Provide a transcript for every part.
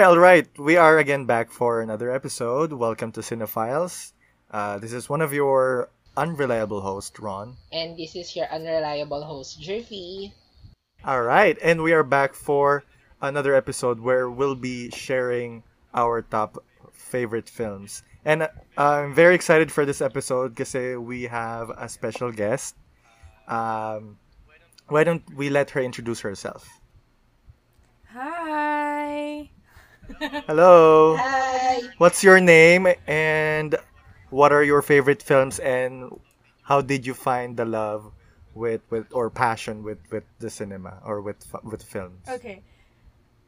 All right, we are again back for another episode. Welcome to Cinephiles. Uh, this is one of your unreliable hosts, Ron. And this is your unreliable host, Jervy. All right, and we are back for another episode where we'll be sharing our top favorite films. And uh, I'm very excited for this episode because we have a special guest. Um, why don't we let her introduce herself? Hi. Hello. Hi! What's your name and what are your favorite films and how did you find the love with with or passion with with the cinema or with with films? Okay.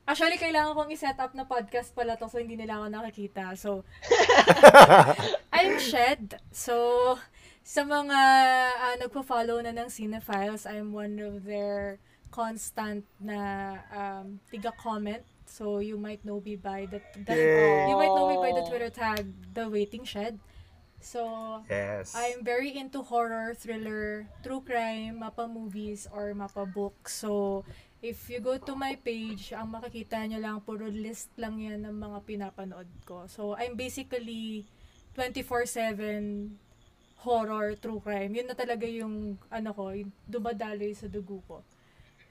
Actually, kailangan kong i-set up na podcast pala to so hindi nila ako nakikita. So, I'm Shed. So, sa mga uh, nagpo-follow na ng Cinephiles, I'm one of their constant na um, tiga-comment. So, you might know me by the, the Yay. you might know me by the Twitter tag, The Waiting Shed. So, yes. I'm very into horror, thriller, true crime, mapa movies, or mapa books. So, if you go to my page, ang makikita nyo lang, puro list lang yan ng mga pinapanood ko. So, I'm basically 24-7 horror, true crime. Yun na talaga yung, ano ko, yung dumadaloy sa dugo ko.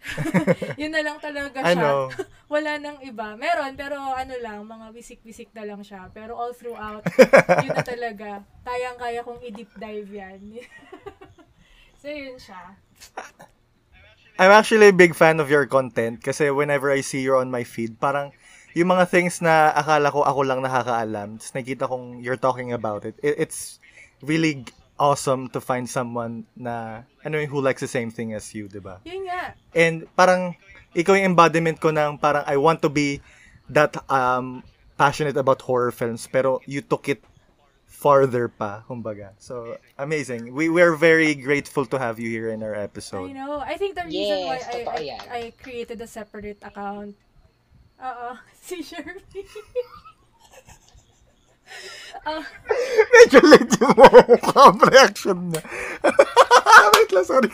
yun na lang talaga siya. know. Wala nang iba. Meron, pero ano lang, mga wisik-wisik na lang siya. Pero all throughout, yun na talaga. Tayang-kaya kong i-deep dive yan. so, yun siya. I'm actually a big fan of your content kasi whenever I see you on my feed, parang yung mga things na akala ko ako lang nakakaalam, tapos nakita kong you're talking about it, it it's really awesome to find someone na, ano yung who likes the same thing as you, di ba? Yun nga. And parang, ikaw yung embodiment ko ng parang I want to be that um passionate about horror films, pero you took it farther pa, kumbaga. So, amazing. We we're very grateful to have you here in our I episode. know. I think the reason why Yes, I, totoo I, yan. I created a separate account, Oo, si Shirley. Ah, Medyo late yung mukha reaction niya. Wait lang, sorry.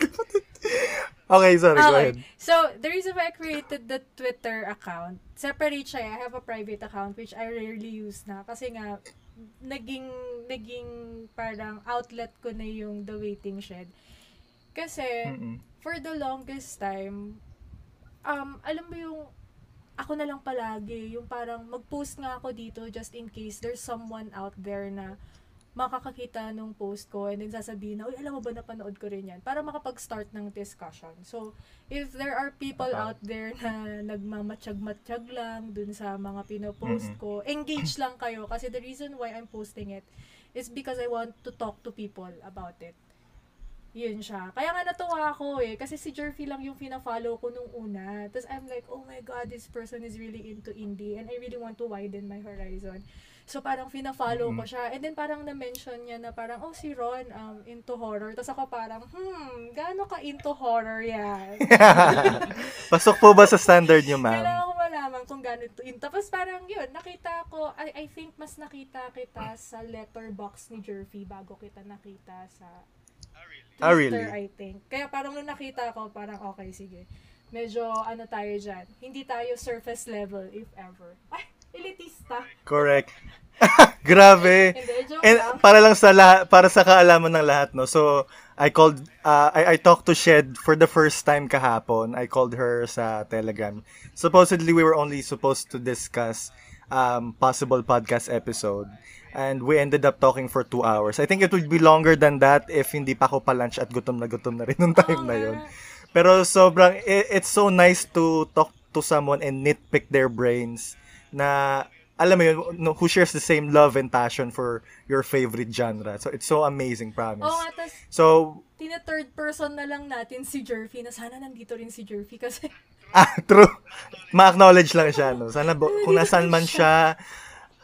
Okay, sorry, go ahead. Okay. So, the reason why I created the Twitter account, separate siya. I have a private account which I rarely use na. Kasi nga, naging, naging parang outlet ko na yung The Waiting Shed. Kasi, Mm-mm. for the longest time, um, alam mo yung, ako na lang palagi, yung parang mag-post nga ako dito just in case there's someone out there na makakakita nung post ko and then sasabihin na, uy, alam mo ba napanood ko rin yan? Para makapag-start ng discussion. So, if there are people Uh-huh. out there na nagmamatsyag-matsyag lang dun sa mga pinopost Mm-mm. ko, engage lang kayo kasi the reason why I'm posting it is because I want to talk to people about it. Yun siya. Kaya nga natuwa ako eh. Kasi si Jerfy lang yung fina-follow ko nung una. Tapos I'm like, oh my God, this person is really into indie. And I really want to widen my horizon. So parang fina-follow ko Mhm. siya. And then parang na-mention niya na parang, oh si Ron, um, into horror. Tapos ako parang, hmm, gaano ka into horror yan? Pasok po ba sa standard niyo, ma'am? Kailangan ko malaman kung gaano to in. Tapos parang yun, nakita ko, I, I think mas nakita kita sa letterbox ni Jerfy bago kita nakita sa Ah, Twitter, really? I think. Kaya parang nung nakita ko, parang okay, sige. Medyo ano tayo dyan. Hindi tayo surface level, if ever. Ay, elitista. Correct. Grabe. Hindi, And lang. para lang sa lahat, para sa kaalaman ng lahat, no. So, I called uh, I I talked to Shed for the first time kahapon. I called her sa Telegram. Supposedly we were only supposed to discuss um possible podcast episode. And we ended up talking for two hours. I think it would be longer than that if hindi pa ako pa-lunch at gutom na gutom na rin nung time na yun. Pero sobrang, i- it's so nice to talk to someone and nitpick their brains na, alam mo yun, no, who shares the same love and passion for your favorite genre. So, it's so amazing, promise. Oo nga, tas So, tina-third person na lang natin si Jerfy na sana nandito rin si Jerfy kasi ah, true. Ma-acknowledge lang siya, no? Sana, bo- kung nasan man siya,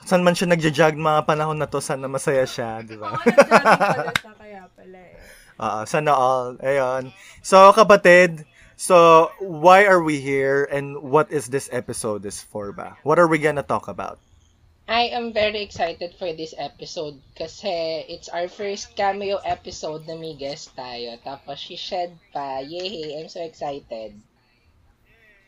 saan man siya nagja-jog mga panahon na to, sana masaya siya, di ba? kaya pala eh. Oo, sana all. Ayun. So, kapatid, so, why are we here and what is this episode is for ba? What are we gonna talk about? I am very excited for this episode kasi it's our first cameo episode na may guest tayo. Tapos si Shed pa. Yay! I'm so excited.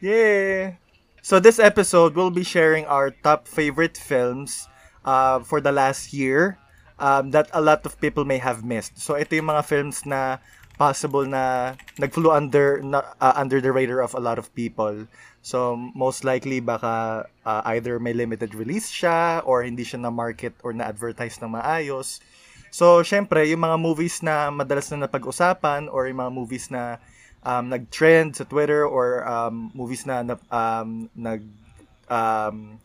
Yeah! So this episode, we'll be sharing our top favorite films uh, for the last year um, that a lot of people may have missed. So ito yung mga films na possible na nagflew under na, uh, under the radar of a lot of people. So most likely baka uh, either may limited release siya or hindi siya na market or na advertise ng maayos. So syempre yung mga movies na madalas na napag-usapan or yung mga movies na um, nag-trend sa Twitter or um, movies na, na um, nag um,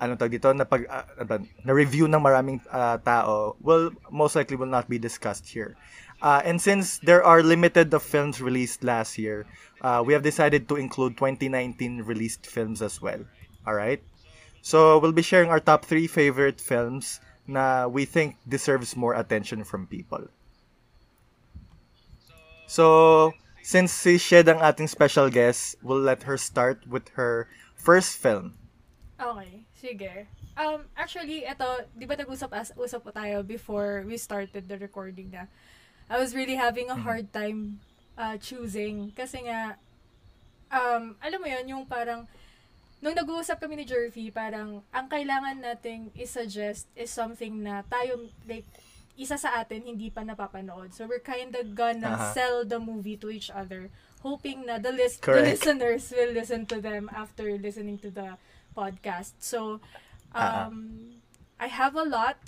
ano tawag dito na pag uh, na review ng maraming uh, tao will most likely will not be discussed here. Uh, and since there are limited of films released last year, uh, we have decided to include 2019 released films as well. All right. So we'll be sharing our top three favorite films na we think deserves more attention from people. So, since si Shed ang ating special guest, we'll let her start with her first film. Okay, sige. Um, actually, ito, di ba nag-usap as, usap po tayo before we started the recording na I was really having a hard time uh, choosing kasi nga, um, alam mo yon yung parang, nung nag-uusap kami ni Jervy, parang, ang kailangan nating i-suggest is something na tayo, like, isa sa atin hindi pa napapanood. So, we're kinda gonna Aha. sell the movie to each other, hoping na the, list, the Correct. listeners will listen to them after listening to the podcast. So, ah. um, I have a lot,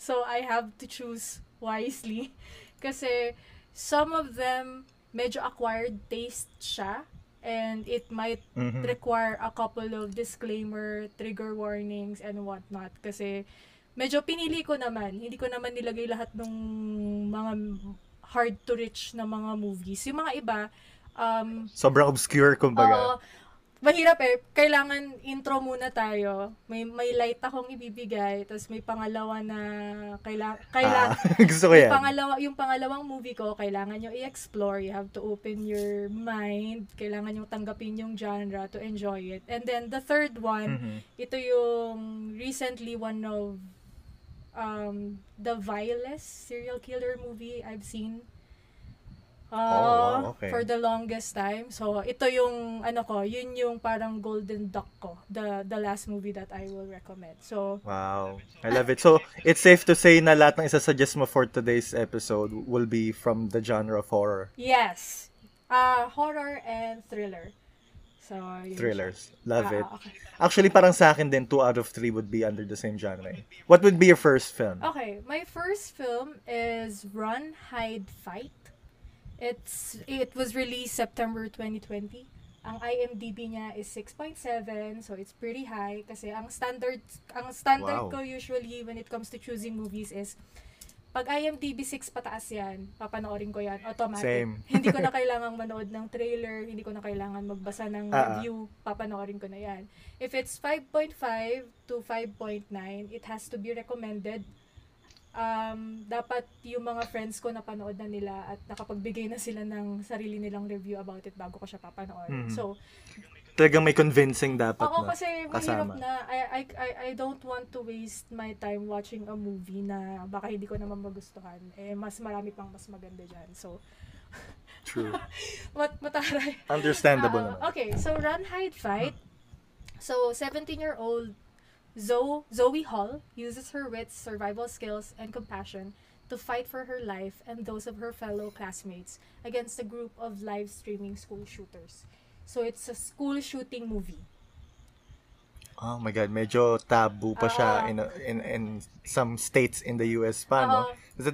so I have to choose wisely. Kasi, some of them, medyo acquired taste siya, and it might Mhm. require a couple of disclaimer, trigger warnings, and whatnot. Kasi, medyo pinili ko naman. Hindi ko naman nilagay lahat ng mga hard to reach na mga movies. Yung mga iba, um, Sobrang obscure, kumbaga. Oo. Mahirap eh. Kailangan intro muna tayo. May may light akong ibibigay, tapos may pangalawa na kailangan kailangan Ah, gusto ko yan. pangalawa yung pangalawang movie ko, kailangan nyo i-explore. You have to open your mind. Kailangan nyo tanggapin yung genre to enjoy it. And then the third one, Mhm. ito yung recently one of um, the vilest serial killer movie I've seen. Uh, wow, okay. For the longest time. So, ito yung, ano ko, yun yung parang golden duck ko. The, the last movie that I will recommend. So, Wow. I love it. So, it's safe to say na lahat ng isasuggest mo for today's episode will be from the genre of horror. yes. Uh, horror and thriller. So, yun siya. Thrillers. Love Ah, it. okay. Actually, parang sa akin din, two out of three would be under the same genre. What would be your first film? Okay, my first film is Run, Hide, Fight. It's it was released September 2020. Ang IMDb niya is 6.7, so it's pretty high kasi ang standard ang standard Wow. ko usually when it comes to choosing movies is pag IMDb 6 pataas yan, papanoorin ko yan, automatic. Same. hindi ko na kailangang manood ng trailer, hindi ko na kailangan magbasa ng ah. review, papanoorin ko na yan. If it's 5.5 to 5.9, it has to be recommended. Um, dapat yung mga friends ko napanood na nila at nakapagbigay na sila ng sarili nilang review about it bago ko siya papanoorin. Mhm. So, Talagang may convincing dapat ako na. kasi kasama. mahirap na I, I, I, I don't want to waste my time watching a movie na baka hindi ko naman magustuhan. Eh, mas marami pang mas maganda dyan. So, True. mat mataray. Understandable Ah, naman. okay, so Run, Hide, Fight. So, 17-year-old Zoe, Zoe Hall uses her wits, survival skills, and compassion to fight for her life and those of her fellow classmates against a group of live streaming school shooters. So, it's a school shooting movie. Oh my God, medyo taboo pa siya Ah. in, a- in in some states in the US pa, no? Oo. Kasi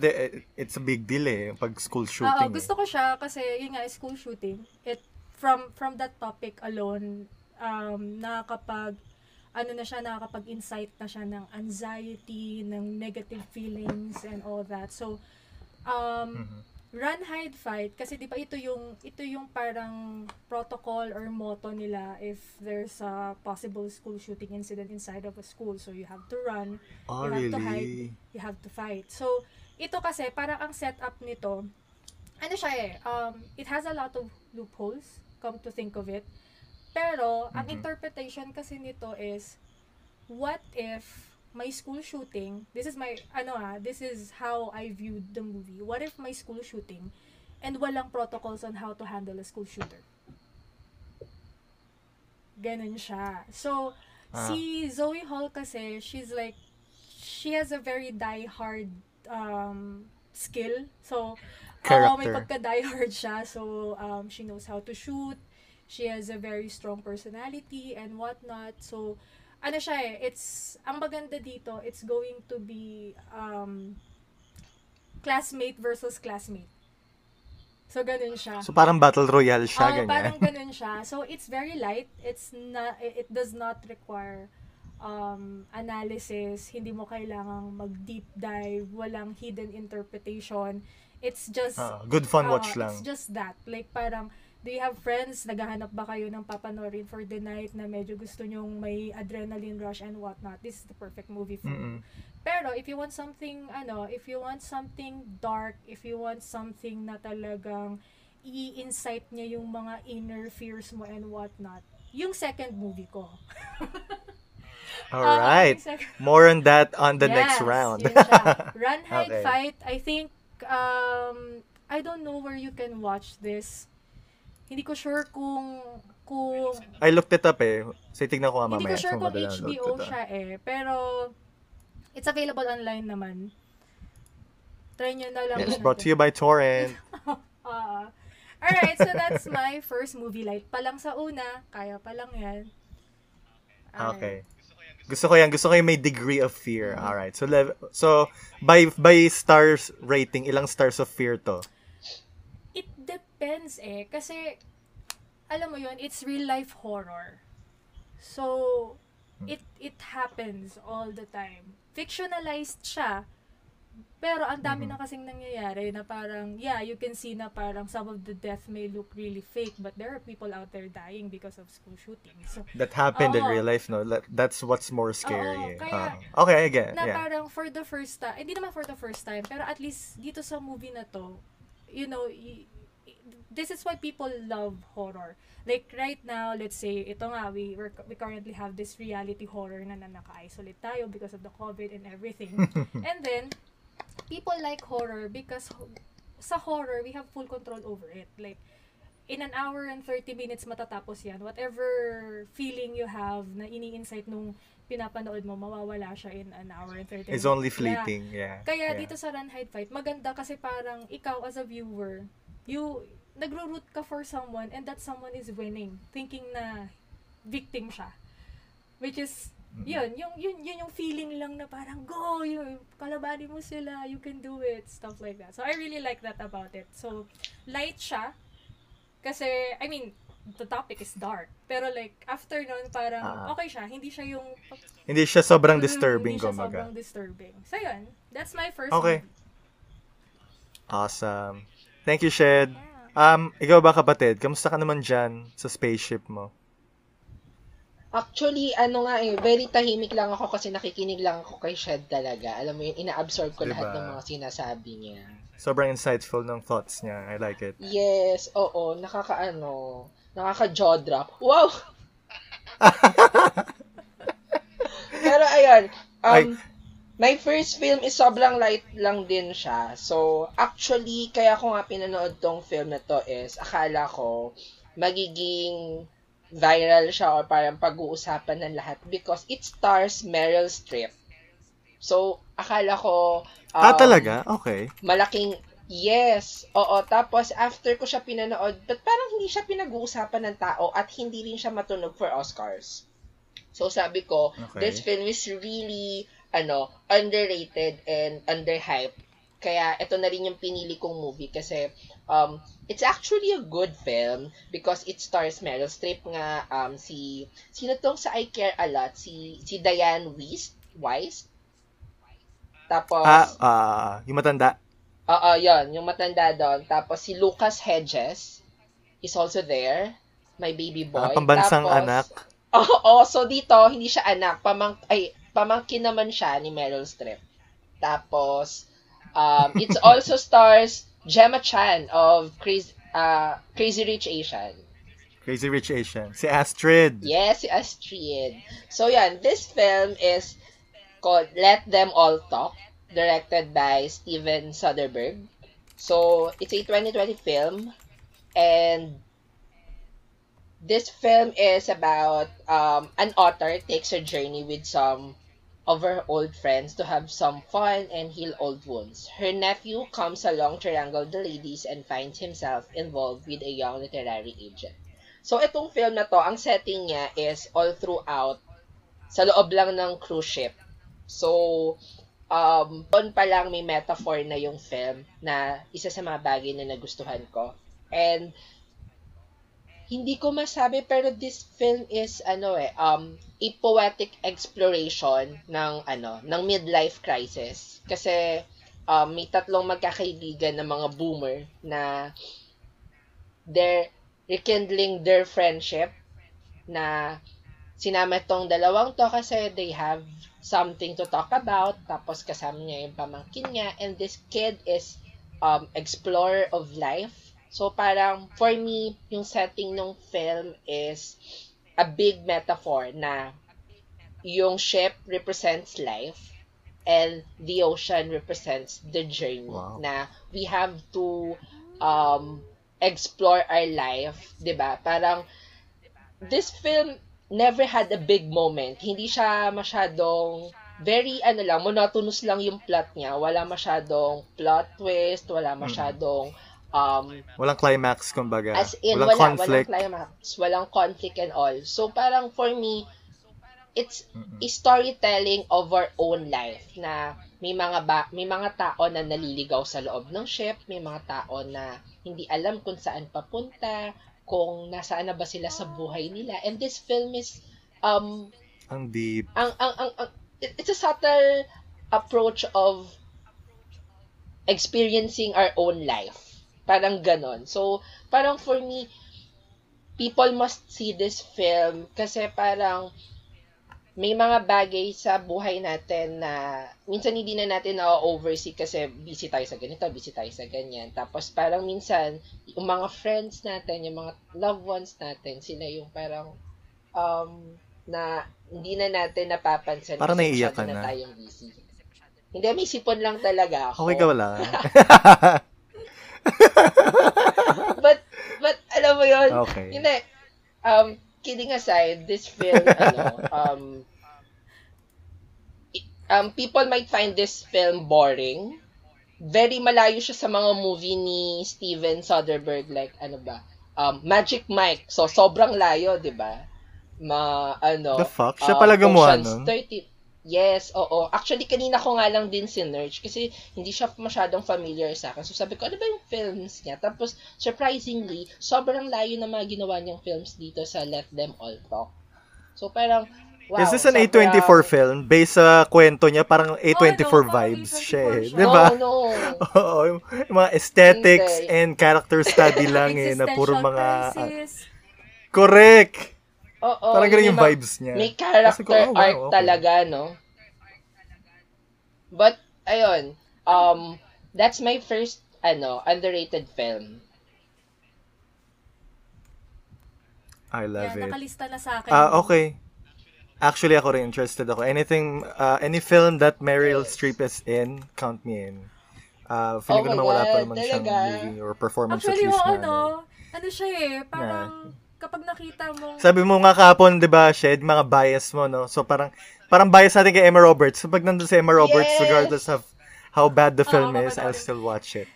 it's a big deal eh, pag school Oo, shooting. gusto ko siya kasi yun nga, school shooting. It, from, from that topic alone, um, nakakapag, ano na siya, nakakapag-insight na siya ng anxiety, ng negative feelings, and all that. So, um, Mhm. Run, hide, fight, kasi di ba ito yung, ito yung parang protocol or motto nila if there's a possible school shooting incident inside of a school. So, you have to run, Oh, you have to hide, really? you have to fight. So, ito kasi, parang ang setup nito, ano siya eh, um, it has a lot of loopholes, come to think of it. Pero, ang Mhm. interpretation kasi nito is, what if my school shooting, this is my, ano ah, this is how I viewed the movie. What if my school shooting, and walang protocols on how to handle a school shooter? Ganun siya. So, Ah. si Zoe Hall kasi, she's like, she has a very die-hard um, skill. So, oo, may Character. pagka-die-hard siya. So, um, she knows how to shoot. She has a very strong personality and whatnot. So, ano siya eh, it's, ang maganda dito, it's going to be um, classmate versus classmate. So, ganun siya. So parang battle royale siya, Oo, ganyan. parang ganun siya. So, it's very light. It's na, it does not require um, analysis. Hindi mo kailangang mag-deep dive. Walang hidden interpretation. It's just, Ah, good fun Oo, watch lang. It's just that. Like, parang, do you have friends? Naghahanap ba kayo ng papanorin for the night na medyo gusto nyong may adrenaline rush and whatnot? This is the perfect movie for you. Mm-mm. Pero, if you want something, ano, if you want something dark, if you want something na talagang i-insight niya yung mga inner fears mo and whatnot, yung second movie ko. All right. Second- More on that on the next Yes, round. yun siya. Run, hide, Okay. fight. I think, um, I don't know where you can watch this. Hindi ko sure kung, kung, I looked it up eh. So tignan ko nga hindi mamaya ko sure kung HBO siya eh. Pero, it's available online naman. Try nyo na lang. Yes, brought to you by Torrent. Ah. alright, so that's my first movie light. Pa lang sa una, kaya pa lang yan. Alright. Okay. Gusto ko yan. Gusto ko yung may degree of fear. Mm-hmm. All right. So lev- so by by stars rating, ilang stars of fear to? Depends eh. Kasi, alam mo yun, it's real life horror. So, it it happens all the time. Fictionalized siya, pero ang dami na kasing nangyayari na parang, yeah, you can see na parang some of the death may look really fake, but there are people out there dying because of school shooting. So, That happened in Oo. real life, no? That- That's what's more scary. eh. kaya- Ah. okay, I get na Yeah. parang for the first time, hindi naman for the first time, pero at least dito sa movie na to, you know, y- this is why people love horror. Like right now, let's say, ito nga, we, we're, we currently have this reality horror na, na naka-isolate tayo because of the COVID and everything. and then, people like horror because sa horror, we have full control over it. Like, in an hour and 30 minutes matatapos yan. Whatever feeling you have na ini-insight nung pinapanood mo, mawawala siya in an hour and 30 minutes. It's only Kaya- fleeting. Yeah. Kaya yeah. dito sa Run, Hide, Fight, maganda kasi parang ikaw as a viewer, you, nagro-root ka for someone and that someone is winning. Thinking na victim siya. Which is, Mm-hmm. yun, yung, yun, yun yung feeling lang na parang, go, yun, kalabanin mo sila, you can do it, stuff like that. So, I really like that about it. So, light siya, kasi, I mean, the topic is dark. Pero like, after nun, parang, Ah. okay siya. Hindi siya yung... Hindi siya sobrang disturbing, Hindi siya kumbaga. sobrang disturbing. So, yun. That's my first Okay. movie. Awesome. Thank you, Shed. Um, ikaw ba kapatid? Kamusta ka naman dyan sa spaceship mo? Actually, ano nga eh, very tahimik lang ako kasi nakikinig lang ako kay Shed talaga. Alam mo yun, ina-absorb ko lahat Diba? ng mga sinasabi niya. Sobrang insightful ng thoughts niya. I like it. Yes, oo, nakakaano, nakaka-jaw drop. Wow! Pero ayun, um, Ay. My first film is sobrang light lang din siya. So, actually, kaya ko nga pinanood tong film na to is, akala ko, magiging viral siya or parang pag-uusapan ng lahat because it stars Meryl Streep. So, akala ko, um, ah, talaga? Okay. malaking yes. Oo, tapos after ko siya pinanood, but parang hindi siya pinag-uusapan ng tao at hindi rin siya matunog for Oscars. So sabi ko, Okay. this film is really ano, underrated and underhyped. Kaya ito na rin yung pinili kong movie kasi um it's actually a good film because it stars Meryl Streep nga um si sino tong sa I Care a Lot si si Diane Weiss Weiss tapos Ah, ah, yung matanda. Oo, yun. Yung matanda doon. Tapos si Lucas Hedges is also there. My baby boy. Ah, pambansang Tapos, anak. Oo, so dito, hindi siya anak. Pamang, ay, pamangkin naman siya ni Meryl Streep. Tapos, um, it also stars Gemma Chan of Crazy, uh, Crazy Rich Asian. Crazy Rich Asian. Si Astrid. Yes, si Astrid. So yan, this film is called Let Them All Talk, directed by Steven Soderbergh. So, it's a 2020 film and this film is about um, an author takes a journey with some of her old friends to have some fun and heal old wounds. Her nephew comes along to wrangle the ladies and finds himself involved with a young literary agent. So, itong film na to, ang setting niya is all throughout sa loob lang ng cruise ship. So, um, doon pa lang may metaphor na yung film na isa sa mga bagay na nagustuhan ko. And, hindi ko masabi pero this film is ano eh um a poetic exploration ng ano ng midlife crisis. Kasi um, may tatlong magkakaibigan na mga boomer na they're rekindling their friendship na sinama tong dalawang to kasi they have something to talk about tapos kasama niya yung pamangkin niya and this kid is um, explorer of life So parang for me, yung setting ng film is a big metaphor na yung ship represents life and the ocean represents the journey Wow. na we have to um explore our life, ba? Parang this film never had a big moment. Hindi siya masyadong very ano lang, monotonous lang yung plot niya. Wala masyadong plot twist, wala masyadong um Walang climax, kumbaga. As in, walang wala, conflict. walang climax, walang conflict and all. So, parang for me, it's a storytelling of our own life na may mga ba, may mga tao na naliligaw sa loob ng ship, may mga tao na hindi alam kung saan papunta, kung nasaan na ba sila sa buhay nila. And this film is um Ang deep. ang ang ang, ang it- it's a subtle approach of experiencing our own life. Parang ganon. So, parang for me, people must see this film kasi parang may mga bagay sa buhay natin na minsan hindi na natin na-oversee kasi busy tayo sa ganito, busy tayo sa ganyan. Tapos parang minsan, yung mga friends natin, yung mga loved ones natin, sila yung parang um, na hindi na natin napapansin. Parang naiiyak ka masyado na. tayong busy. Hindi, may sipon lang talaga ako. Okay ka wala. but, but, alam mo yun, Okay. hindi, um, kidding aside, this film, ano, um, um, people might find this film boring. Very malayo siya sa mga movie ni Steven Soderbergh, like, ano ba, um, Magic Mike. So, sobrang layo, di ba? Ma, ano, The fuck? Siya um, pala gumawa Ocean's nun? 30 Yes, oo. Actually, kanina ko nga lang din sinerch kasi hindi siya masyadong familiar sa akin. So, sabi ko, ano ba yung films niya? Tapos, surprisingly, sobrang layo na mga ginawa niyang films dito sa Let Them All Talk. So, parang, wow. Is this an sobrang- A24 film? Based sa kwento niya, parang A24 Oh, no, vibes parang siya eh. A24. Di ba? No, no. Oo, yung mga aesthetics Hindi. and character study lang eh, na puro mga... correct! Oo, Parang ganun yung vibes niya. May character ko, oh, wow, arc okay. talaga, no? But, ayun, um, that's my first, ano, underrated film. I love Yan, it. nakalista na sa akin. Ah, okay. Actually, ako rin interested ako. Anything, uh, any film that Meryl Yes. Streep is in, count me in. Uh, feeling Oh ko naman wala pa God, naman siyang talaga? movie or performance Actually, at least na, ano, ano siya eh, parang kapag nakita mo, Sabi mo nga kahapon, di ba, Shed, mga bias mo, no? So parang, parang bias natin kay Emma Roberts. So pag nandun si Emma Roberts, Yes! regardless of how bad the Oo, film is, kapag I'll ano- still watch it.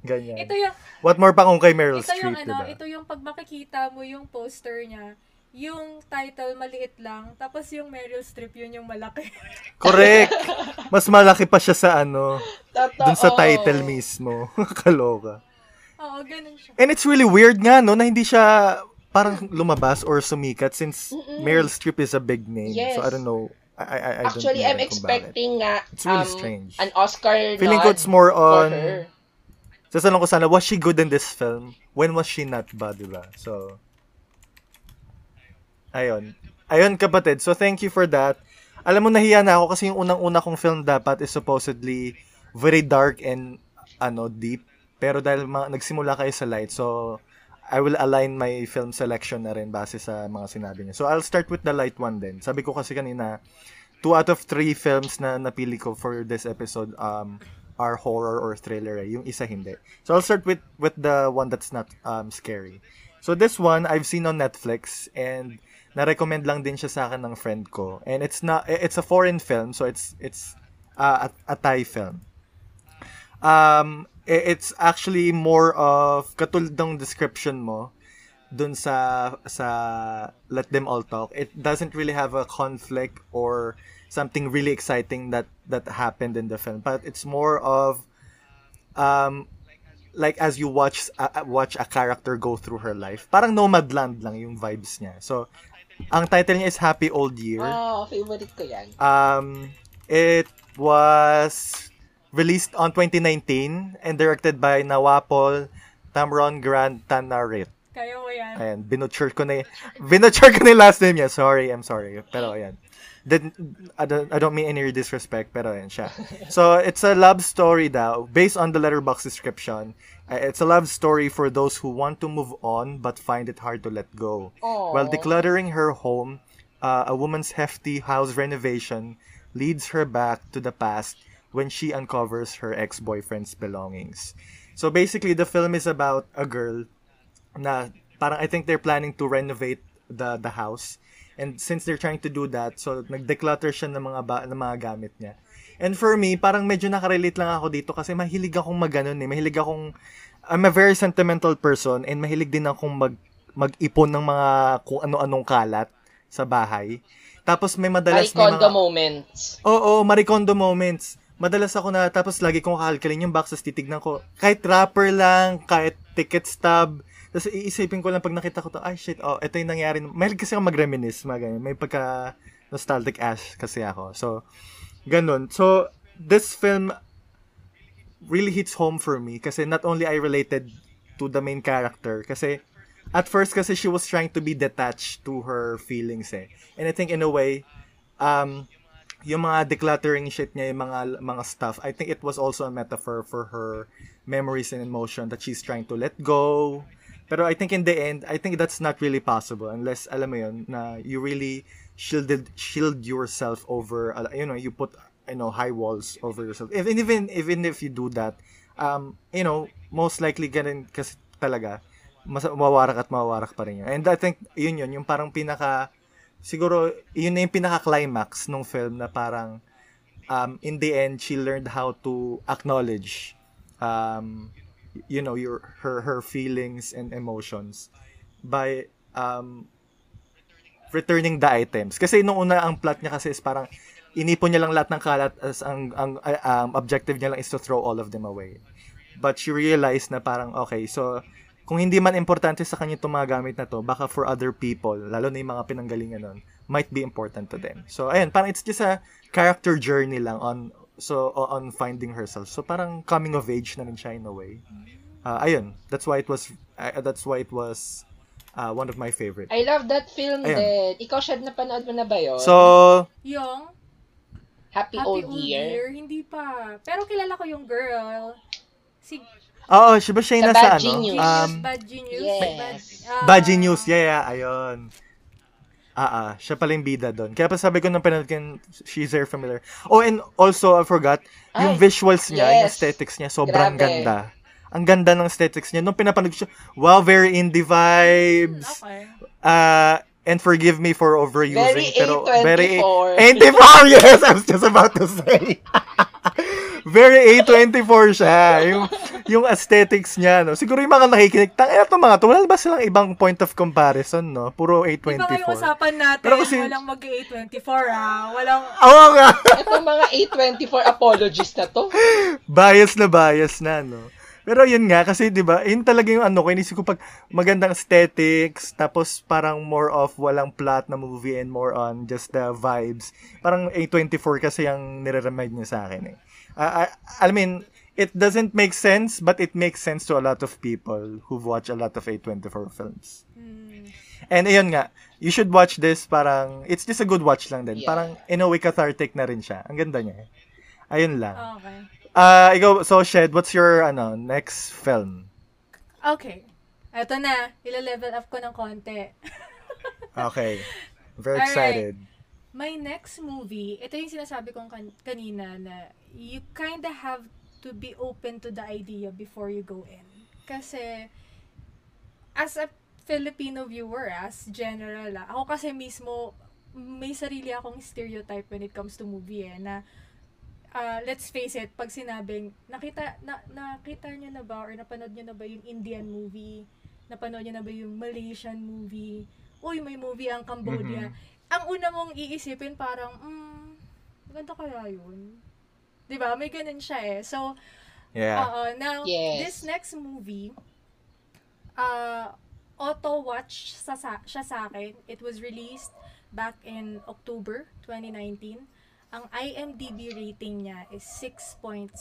Ganyan. ito yung, What more pa kung kay Meryl ito yung Streep, ano, di ba? ito yung pag makikita mo yung poster niya, yung title maliit lang, tapos yung Meryl Streep yun yung malaki. Correct! Mas malaki pa siya sa ano, Totoo. dun sa title mismo. Kaloka. Oo, ganun siya. And it's really weird nga, no, na hindi siya parang lumabas or sumikat since Mm-mm. Meryl Streep is a big name. Yes. So I don't know. I, I, I Actually, I'm expecting nga It's really um, strange. an Oscar Feeling nod ko it's more on... her. Sasalong ko sana, was she good in this film? When was she not ba, di ba? So, ayun. Ayun, kapatid. So, thank you for that. Alam mo, nahiya na ako kasi yung unang-una kong film dapat is supposedly very dark and ano deep. Pero dahil ma- nagsimula kayo sa light, so I will align my film selection na rin base sa mga sinabi niyo. So, I'll start with the light one then. Sabi ko kasi kanina, two out of three films na napili ko for this episode um, are horror or thriller eh. Yung isa hindi. So I'll start with with the one that's not um scary. So this one I've seen on Netflix and na-recommend lang din siya sa akin ng friend ko. And it's not it's a foreign film so it's it's uh, a, a Thai film. Um it's actually more of katulad ng description mo dun sa sa Let Them All Talk. It doesn't really have a conflict or something really exciting that that happened in the film, but it's more of um like as you watch uh, watch a character go through her life. Parang Nomadland lang yung vibes niya. So ang title niya is Happy Old Year. Oh, favorite ko yan. Um, it was released on 2019 and directed by Nawapol Tamron Grant Tanarit. Kaya mo yan. Ayan, binutcher ko na binutcher ko na last name niya. Sorry, I'm sorry. Pero ayan. Didn't, I, don't, I don't mean any disrespect, pero ayan siya. So, it's a love story daw, based on the letterbox description. Uh, It's a love story for those who want to move on but find it hard to let go. Aw. While decluttering her home, uh, a woman's hefty house renovation leads her back to the past when she uncovers her ex-boyfriend's belongings. So basically, the film is about a girl na parang I think they're planning to renovate the the house. And since they're trying to do that, so nag-declutter siya ng mga ba, ng mga gamit niya. And for me, parang medyo nakarelate lang ako dito kasi mahilig akong maganon eh. Mahilig akong I'm a very sentimental person and mahilig din akong mag mag-ipon ng mga kung ano-anong kalat sa bahay. Tapos may madalas may Maricondo mga moments. Oo, Maricondo moments. Madalas ako na, tapos lagi kong kakalkalin yung boxes, titignan ko. Kahit wrapper lang, kahit ticket stub. Tapos iisipin ko lang pag nakita ko to, ay shit, oh, ito yung nangyari. Mahilig kasi ako mag-reminisce, mga ganyan. May pagka nostalgic ash kasi ako. So, ganun. So, this film really hits home for me kasi not only I related to the main character kasi at first kasi she was trying to be detached to her feelings eh. And I think in a way, um, yung mga decluttering shit niya, yung mga, mga stuff, I think it was also a metaphor for her memories and emotion that she's trying to let go. Pero I think in the end, I think that's not really possible unless, alam mo yun, na you really shielded, shield yourself over, uh, you know, you put, you know, high walls over yourself. Even, even, even if you do that, um, you know, most likely ganun kasi talaga, mas mawarak at mawarak pa rin yun. And I think, yun yun, yung parang pinaka, siguro, yun na yung pinaka-climax nung film na parang, um, in the end, she learned how to acknowledge, um, you know, your, her, her feelings and emotions by, um, returning the items. Kasi nung una, ang plot niya kasi is parang, inipon niya lang lahat ng kalat as ang, ang um, objective niya lang is to throw all of them away. But she realized na parang, okay, so, kung hindi man importante sa kanya itong mga gamit na to, baka for other people, lalo na yung mga pinanggalingan nun, might be important to them. So, ayun, parang it's just a character journey lang on so on finding herself. So, parang coming of age na rin siya in a way. Uh, ayun, that's why it was uh, that's why it was uh, one of my favorite. I love that film Ayan. din. Ikaw, Shad, napanood mo na ba yun? So, Yung Happy, Happy Old, Year. Hindi pa. Pero kilala ko yung girl. Si oo, siya ba siya yung Sa nasa Bad ano? Genius. Um, Bad Genius. Yes. Bad, Bad Genius, yeah, yeah, ayun. Ah, ah, siya pala yung bida doon. Kaya pa sabi ko nung pinanood ko she's very familiar. Oh, and also, I forgot, yung Ay, visuals niya, yung yes. aesthetics niya, sobrang Grabe. ganda. Ang ganda ng aesthetics niya. Nung pinapanood siya, wow, very indie vibes. Okay. Uh, and forgive me for overusing. Very pero A24. very A24, yes! I was just about to say. very A24 siya. Yung, yung aesthetics niya, no? Siguro yung mga nakikinig, tang ito mga to, wala ba silang ibang point of comparison, no? Puro Di ba kayo A24. usapan natin, Pero kasi- walang mag-A24 ah. Walang, Oo nga! Itong mga A24 apologies na to. bias na bias na, no? Pero yun nga, kasi di ba yun talaga yung ano ko, inisip ko pag magandang aesthetics, tapos parang more of walang plot na movie and more on just the vibes. Parang A24 kasi yung nire-remind niya sa akin eh. Uh, I, I mean, it doesn't make sense, but it makes sense to a lot of people who've watched a lot of A24 films. hmm, And ayun nga, you should watch this parang, it's just a good watch lang din. Yeah. Parang in a way cathartic na rin siya. Ang ganda niya eh. Ayun lang. okay. Ah, ikaw, so Shed, what's your ano next film? Okay. Eto na, ila-level up ko ng konti. Okay. Very excited. My next movie, ito yung sinasabi kong kan- kanina na you kinda have to be open to the idea before you go in. Kasi, as a Filipino viewer, as general, ah, ako kasi mismo, may sarili akong stereotype when it comes to movie eh, na uh, let's face it, pag sinabing, nakita, na, nakita nyo na ba or napanood nyo na ba yung Indian movie? Napanood nyo na ba yung Malaysian movie? Uy, may movie ang Cambodia. Mhm. Ang una mong iisipin parang, hmm, maganda kaya yun? 'Di ba May ganun siya eh. So, Yeah. Oo. Now, Yes. this next movie, uh, auto-watch sa, sa, siya sa akin. It was released back in October 2019. Ang IMDb rating niya is 6.7.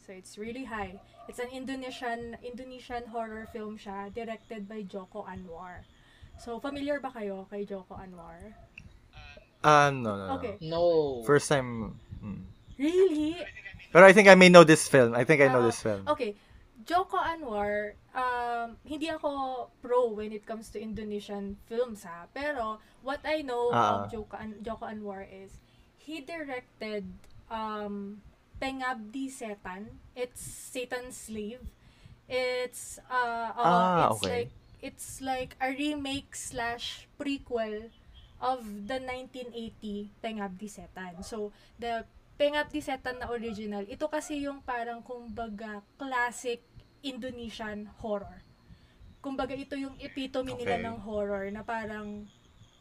So, it's really high. It's an Indonesian Indonesian horror film siya, directed by Joko Anwar. So, familiar ba kayo kay Joko Anwar? Ah, no, no, no. Okay. No. First time. mm. Really? But I think I may know this film. I think I know Oo. this film. Okay. Joko Anwar, um, hindi ako pro when it comes to Indonesian films ha. Pero, what I know Ah. of Joko, An- Joko Anwar is, he directed um, Pengabdi Setan. It's Satan's Slave. It's, uh, oo, Ah, it's okay. like, it's like a remake slash prequel of the 1980 Pengabdi Setan. So, the Pengabdi Setan na original, ito kasi yung parang kumbaga classic Indonesian horror. Kumbaga ito yung epitome nila Okay. ng horror na parang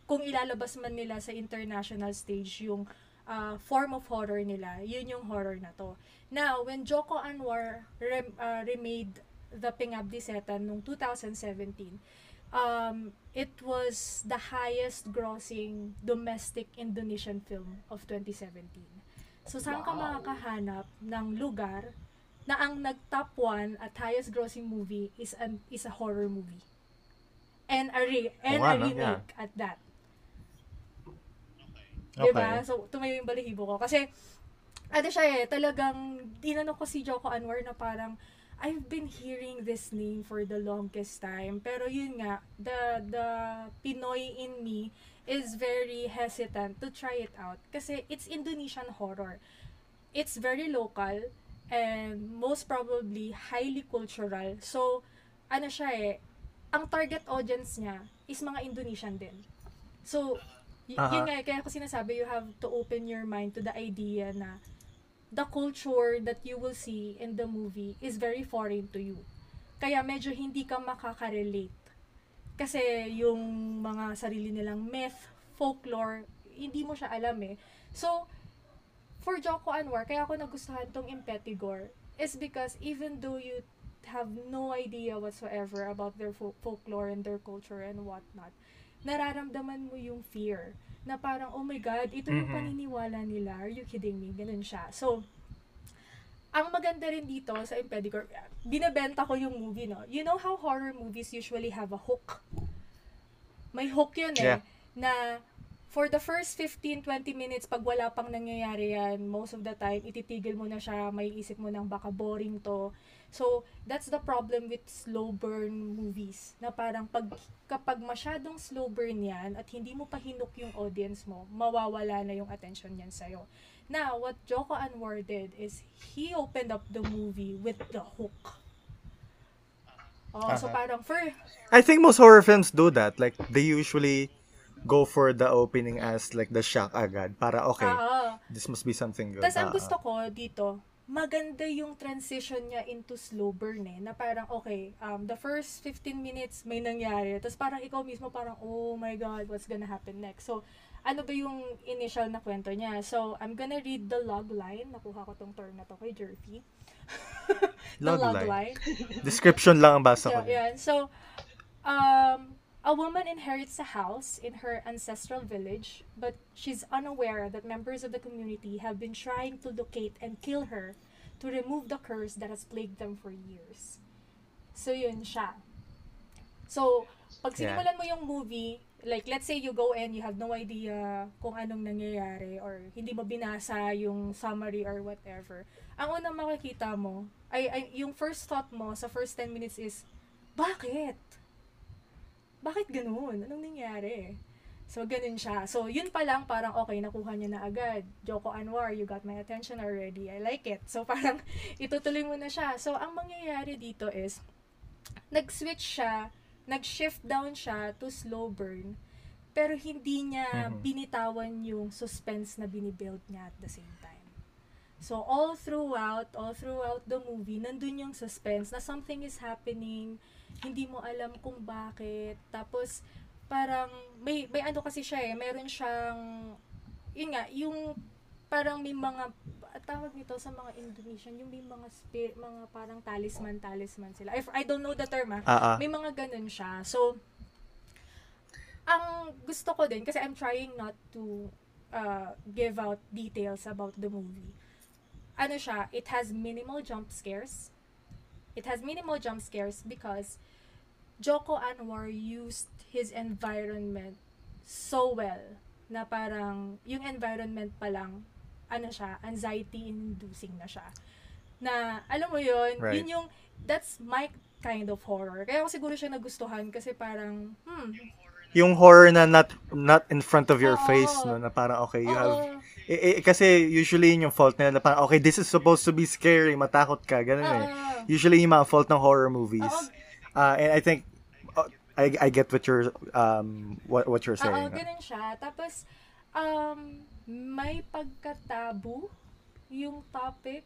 kung ilalabas man nila sa international stage yung uh, form of horror nila, yun yung horror na to. Now, when Joko Anwar rem- uh, remade The Pengabdi Setan noong 2017, um, it was the highest grossing domestic Indonesian film of 2017. So, saan ka Wow. makakahanap ng lugar na ang nag-top 1 at highest grossing movie is an is a horror movie. And a re- and nga, a remake at that. Okay. Diba? So, tumayo yung balahibo ko. Kasi, ano siya eh, talagang, dinano ko si Joko Anwar na parang, I've been hearing this name for the longest time. Pero yun nga, the, the Pinoy in me is very hesitant to try it out. Kasi it's Indonesian horror. It's very local and most probably highly cultural. So, ano siya eh, ang target audience niya is mga Indonesian din. So, y- Aha. yun nga, eh, kaya ko sinasabi, you have to open your mind to the idea na the culture that you will see in the movie is very foreign to you. Kaya medyo hindi ka makaka-relate. Kasi yung mga sarili nilang myth, folklore, hindi mo siya alam eh. So, for Joko Anwar, kaya ako nagustuhan tong Impetigore is because even though you have no idea whatsoever about their fol- folklore and their culture and whatnot, nararamdaman mo yung fear na parang, oh my God, ito yung Mhm. paniniwala nila. Are you kidding me? Ganun siya. So, ang maganda rin dito sa Impedigore, binebenta ko yung movie, no? You know how horror movies usually have a hook? May hook yun eh. Yeah. Na for the first 15-20 minutes, pag wala pang nangyayari yan, most of the time, ititigil mo na siya, may isip mo nang baka boring to. So, that's the problem with slow burn movies. Na parang pag, kapag masyadong slow burn yan at hindi mo pa hinuk yung audience mo, mawawala na yung attention yan sa'yo. Now, what Joko Anwar did is he opened up the movie with the hook. Oh, so Aha. parang for I think most horror films do that. Like, they usually go for the opening as like the shock agad. Para, okay, Ah, this must be something good. Tapos ang Ah, gusto ko dito, maganda yung transition niya into slow burn eh. Na parang, okay, um, the first 15 minutes may nangyari. Tapos parang ikaw mismo parang, oh my God, what's gonna happen next? So, ano ba yung initial na kwento niya? So, I'm gonna read the log line. Nakuha ko tong term na to kay Jerpy. the Log log line. line. Description lang ang basa So, ko. yan. So, um, a woman inherits a house in her ancestral village, but she's unaware that members of the community have been trying to locate and kill her to remove the curse that has plagued them for years. So, yun siya. So, pag Yeah. sinimulan mo yung movie, like, let's say you go in, you have no idea kung anong nangyayari or hindi mo binasa yung summary or whatever. Ang unang makikita mo, ay, ay yung first thought mo sa first 10 minutes is, bakit? Bakit ganun? Anong nangyari? So, ganun siya. So, yun pa lang, parang okay, nakuha niya na agad. Joko Anwar, you got my attention already. I like it. So, parang itutuloy mo na siya. So, ang mangyayari dito is, nag-switch siya, nag-shift down siya to slow burn, pero hindi niya Mhm. binitawan yung suspense na binibuild niya at the same time. So, all throughout, all throughout the movie, nandun yung suspense na something is happening, hindi mo alam kung bakit. Tapos, parang, may, may ano kasi siya eh, meron siyang, yun nga, yung parang may mga, tawag nito sa mga Indonesian, yung may mga spirit, mga parang talisman, talisman sila. I, I don't know the term ah. Ah. May mga ganun siya. So, ang gusto ko din, kasi I'm trying not to uh, give out details about the movie. Ano siya, it has minimal jump scares. It has minimal jump scares because Joko Anwar used his environment so well na parang yung environment pa lang ano siya, anxiety-inducing na siya. Na, alam mo yun, Right. yun yung, that's my kind of horror. Kaya ako siguro siya nagustuhan kasi parang, hmm, Yung horror na not not in front of your Oo. face, no? Na parang, okay, you have... oo, Eh, eh, kasi usually yun yung fault nila na parang, okay, this is supposed to be scary, matakot ka, ganun eh. Usually yung mga fault ng horror movies. Uh, and I think, uh, I, I get what you're, um, what, what you're Oo, saying. ganun siya. Tapos, um, may pagkatabu yung topic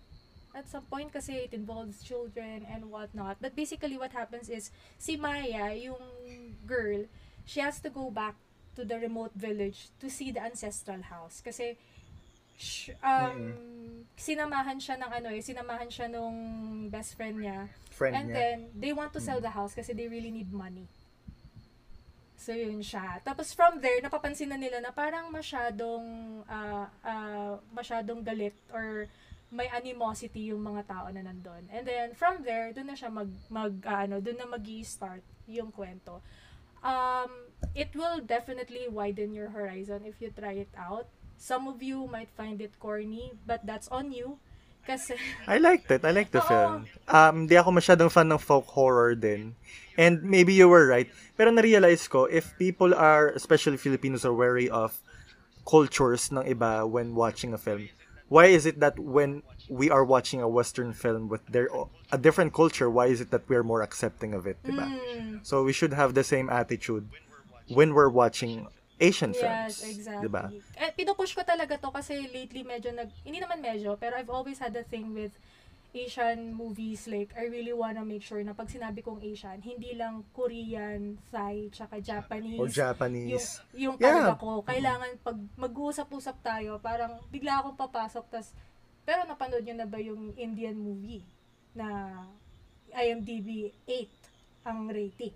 at some point kasi it involves children and whatnot. But basically what happens is, si Maya, yung girl, she has to go back to the remote village to see the ancestral house. Kasi, sh- um, sinamahan siya ng ano eh, sinamahan siya nung best friend niya. Friend And niya. then, they want to sell the house kasi they really need money. So, yun siya. Tapos from there, napapansin na nila na parang masyadong, ah, ah, masyadong galit or may animosity yung mga tao na nandun. And then, from there, doon na siya mag, mag ah, ano, doon na mag start yung kwento. Um, it will definitely widen your horizon if you try it out. Some of you might find it corny, but that's on you. Kasi, I liked it. I liked the Oo. film. Um, di ako masyadong fan ng folk horror din. And maybe you were right. Pero na-realize ko, if people are, especially Filipinos, are wary of cultures ng iba when watching a film, why is it that when we are watching a Western film with their a different culture, why is it that we're more accepting of it, diba? mm, So we should have the same attitude when we're watching Asian films, Yes, exactly. diba? Eh, pinupush ko talaga to kasi lately medyo nag, hindi naman medyo, pero I've always had a thing with Asian movies. Like, I really wanna make sure na pag sinabi kong Asian, hindi lang Korean, Thai, tsaka Japanese. Or yung, Japanese. yung Yeah. talaga ko. Kailangan pag mag-uusap-usap tayo, parang bigla akong papasok, tas, pero napanood nyo na ba yung Indian movie na IMDb 8 ang rating?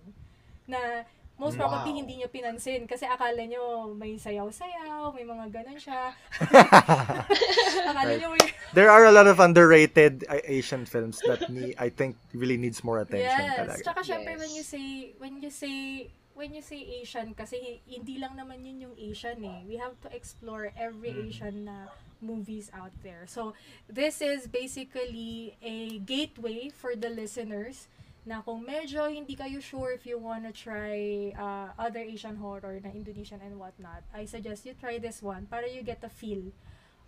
Na most probably Wow. hindi nyo pinansin kasi akala nyo may sayaw-sayaw, may mga ganun siya. akala nyo may... There are a lot of underrated Asian films that me I think really needs more attention Yes. talaga. Tsaka syempre Yes. when you say when you say when you say Asian kasi hindi lang naman yun yung Asian eh. We have to explore every Mm-hmm. Asian na movies out there. So this is basically a gateway for the listeners na kung medyo hindi kayo sure if you wanna try uh, other Asian horror na Indonesian and whatnot, I suggest you try this one para you get a feel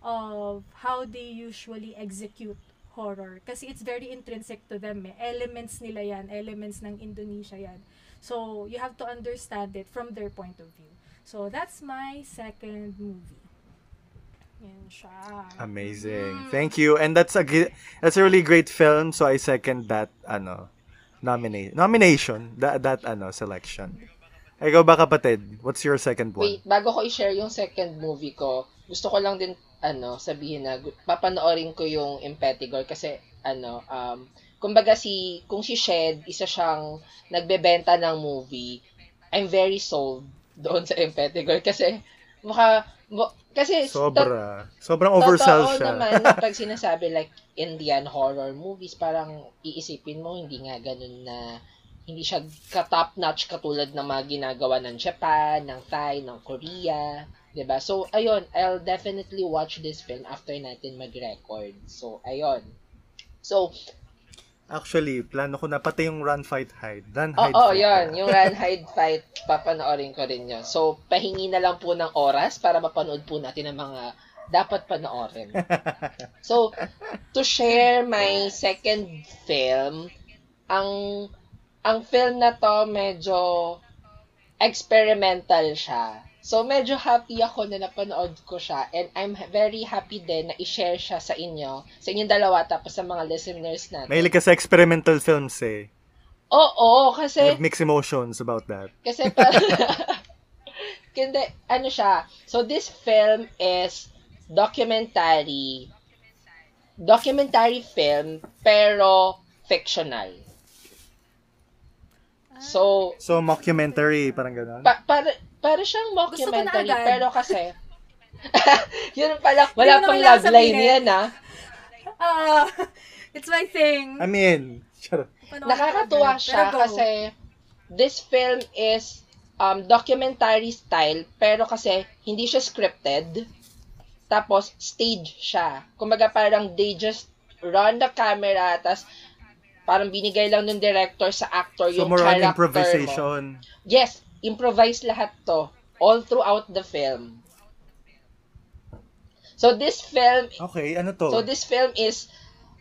of how they usually execute horror. Kasi it's very intrinsic to them eh. Elements nila yan. Elements ng Indonesia yan. So, you have to understand it from their point of view. So, that's my second movie. Yan siya. Amazing. Mm. Thank you. And that's a that's a really great film so I second that ano nominate nomination that that ano selection. Ikaw ba kapatid? What's your second one? Wait, bago ko i-share yung second movie ko, gusto ko lang din ano, sabihin na papanoorin ko yung Impetigore kasi ano, um, kumbaga si, kung si Shed, isa siyang nagbebenta ng movie, I'm very sold doon sa Impetigore kasi mukha, kasi to- Sobra. Sobrang oversell Totoo siya. naman, na pag sinasabi like Indian horror movies, parang iisipin mo, hindi nga ganun na, hindi siya ka-top notch katulad ng mga ginagawa ng Japan, ng Thai, ng Korea, 'di ba? So, ayun, I'll definitely watch this film after natin mag-record. So, ayun. So, Actually, plano ko na pati yung Run, Fight, Hide. Run, Oo, Hide, oh, Fight. yun. Yung Run, Hide, Fight, papanoorin ko rin yun. So, pahingi na lang po ng oras para mapanood po natin ang mga dapat panoorin. So, to share my second film, ang ang film na to medyo experimental siya. So, medyo happy ako na napanood ko siya and I'm very happy din na i-share siya sa inyo, sa inyong dalawa, tapos sa mga listeners natin. Mahilig ka sa experimental films eh. Oo, I kasi have mixed emotions about that. Kasi pa Hindi, ano siya. So this film is documentary. Documentary film pero fictional. So So, mockumentary, parang gano'n. pa, para para siyang Gusto ko na mockumentary agad. pero kasi yun pala, wala mo pang naman lang logline sabihin. yan ah. It's my thing. I mean, ko Nakakatuwa siya Pero go. kasi this film is um, documentary style pero kasi hindi siya scripted. Tapos stage siya. Kumbaga parang they just run the camera tas parang binigay lang ng director sa actor So, yung more on character mo. improvisation. Yes, improvise lahat to all throughout the film. So this film Okay, ano to? So this film is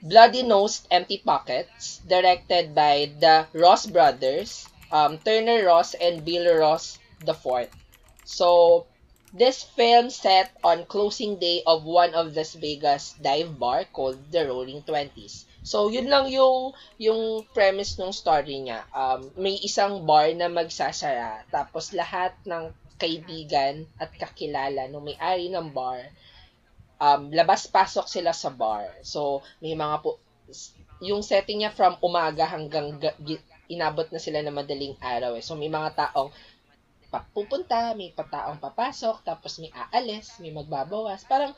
Bloody Nosed Empty Pockets, directed by the Ross brothers, um, Turner Ross and Bill Ross the fourth. So this film set on closing day of one of Las Vegas dive bar called the Rolling Twenties. So yun lang yung yung premise ng story niya. Um, may isang bar na magsasara, tapos lahat ng kaibigan at kakilala ng may-ari ng bar um, labas-pasok sila sa bar. So, may mga po, yung setting niya from umaga hanggang ga- inabot na sila na madaling araw eh. So, may mga taong pupunta, may pa taong papasok, tapos may aalis, may magbabawas. Parang,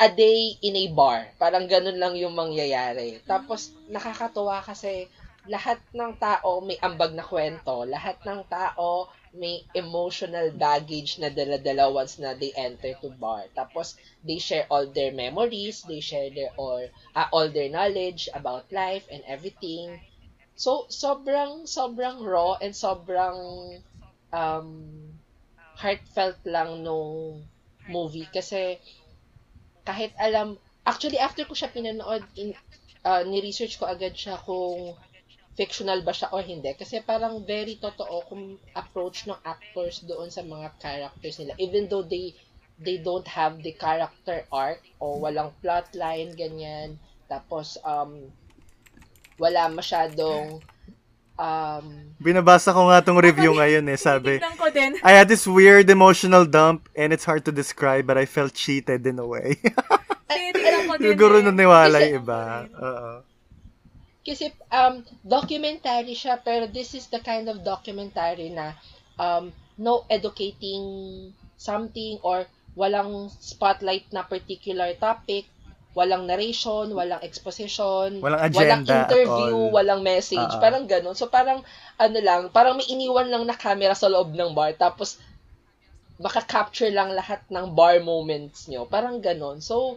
a day in a bar. Parang ganun lang yung mangyayari. Tapos, nakakatuwa kasi lahat ng tao may ambag na kwento. Lahat ng tao may emotional baggage na dala-dala once na they enter to bar. Tapos, they share all their memories, they share their all, ah, all their knowledge about life and everything. So, sobrang, sobrang raw and sobrang um, heartfelt lang nung movie. Kasi, kahit alam, actually, after ko siya pinanood, in, uh, ni-research ko agad siya kung fictional ba siya o hindi. Kasi parang very totoo kung approach ng actors doon sa mga characters nila. Even though they they don't have the character arc o walang plotline, ganyan. Tapos, um, wala masyadong um, Binabasa ko nga tong review ngayon eh, sabi. Ko din. I had this weird emotional dump and it's hard to describe but I felt cheated in a way. Tignan ko din. Siguro eh. naniwala Kasi- yung iba. Oo. Kasi um documentary siya pero this is the kind of documentary na um no educating something or walang spotlight na particular topic, walang narration, walang exposition, Walang agenda at interview, walang message, ah. parang ganun. So parang ano lang, parang may iniwan lang na camera sa loob ng bar tapos maka-capture lang lahat ng bar moments nyo. Parang ganun. So,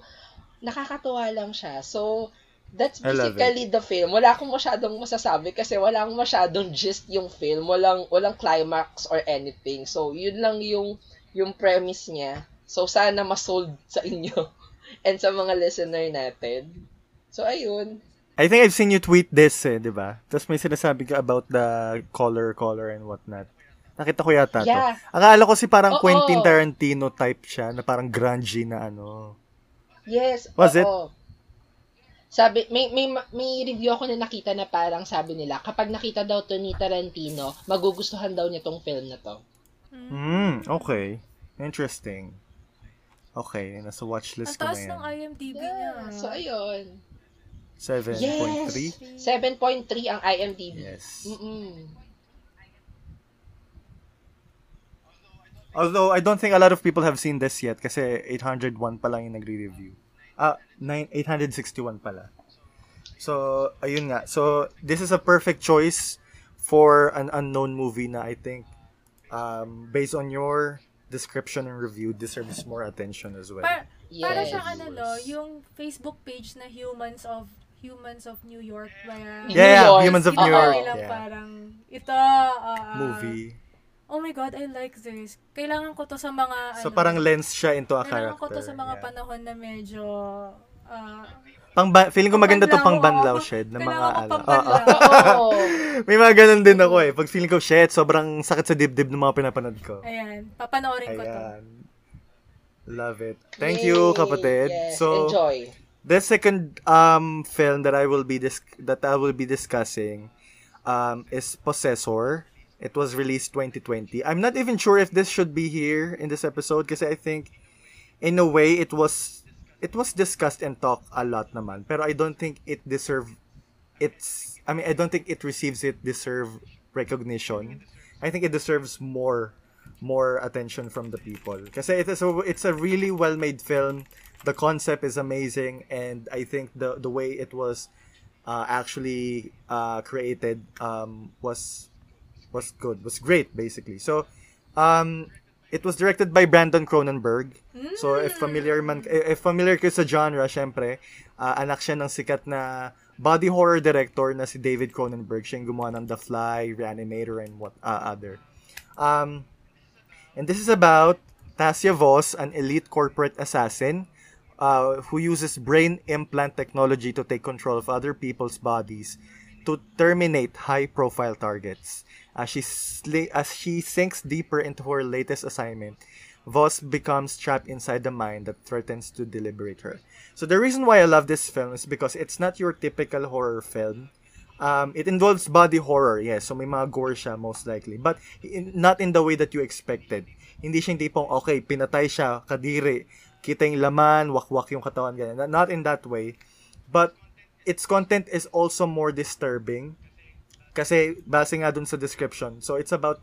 nakakatuwa lang siya. So, that's basically the film. Wala akong masyadong masasabi kasi wala akong masyadong gist yung film. Walang, walang climax or anything. So, yun lang yung, yung premise niya. So, sana masold sa inyo and sa mga listener natin. So, ayun. I think I've seen you tweet this eh, di ba? Tapos may sinasabi ka about the color, color and whatnot. Nakita ko yata Yeah. to. Akala ko si parang Oo. Quentin Tarantino type siya, na parang grungy na ano. Yes. Was oo. Sabi, may, may, may review ako na nakita na parang sabi nila, kapag nakita daw to ni Tarantino, magugustuhan daw niya tong film na to. Hmm, okay. Interesting. Okay, nasa Ang watchlist ko taas na yan. ng IMDb niya. So, ayun. 7.3? Yes! 7.3 ang IMDb. Yes. Mm-mm. Although, I don't think a lot of people have seen this yet kasi 801 pa lang yung nagre-review. Ah, 9, 861 pala. So, ayun nga. So, this is a perfect choice for an unknown movie na I think um, based on your description and review deserves more attention as well. Pa- Para Yes. siyang ano no, yung Facebook page na Humans of Humans of New York New Yeah, York. Humans of New York. Yeah. parang ito ah, Movie. Oh my god, I like this. Kailangan ko to sa mga So ano, parang lens siya into a kailangan character. ko to sa mga Yeah. panahon na medyo ah, Pang ba- feeling ko maganda to pang banlaw shed ng mga ano. pang Oo. Oo. May mga ganun din ako eh. Pag feeling ko, shit, sobrang sakit sa dibdib ng mga pinapanood ko. Ayan, papanoorin ko to. Ayan. Love it. Thank Yay. you, kapatid. Yes, so, enjoy. the second um film that I will be dis- that I will be discussing um is Possessor. It was released 2020. I'm not even sure if this should be here in this episode because I think in a way it was it was discussed and talked a lot naman pero I don't think it deserve it's I mean I don't think it receives it deserve recognition. I think it deserves more more attention from the people because it is a, it's a really well made film. The concept is amazing and I think the the way it was uh, actually uh, created um, was was good, was great basically. So um it was directed by Brandon Cronenberg. So if familiar man if familiar kayo sa genre, syempre, uh, anak siya ng sikat na body horror director na si David Cronenberg. Siya yung gumawa ng The Fly, Reanimator, and what uh, other. Um, and this is about Tasia Voss, an elite corporate assassin uh, who uses brain implant technology to take control of other people's bodies to terminate high-profile targets. As she, sli- as she sinks deeper into her latest assignment, Voss becomes trapped inside the mind that threatens to deliberate her. So the reason why I love this film is because it's not your typical horror film. Um, it involves body horror, yes. So may mga gore siya most likely, but in, not in the way that you expected. Hindi siya yung tipong okay, pinatay siya, kadiri, kita yung laman, wakwak yung katawan ganyan. Not in that way. But its content is also more disturbing kasi base nga dun sa description. So it's about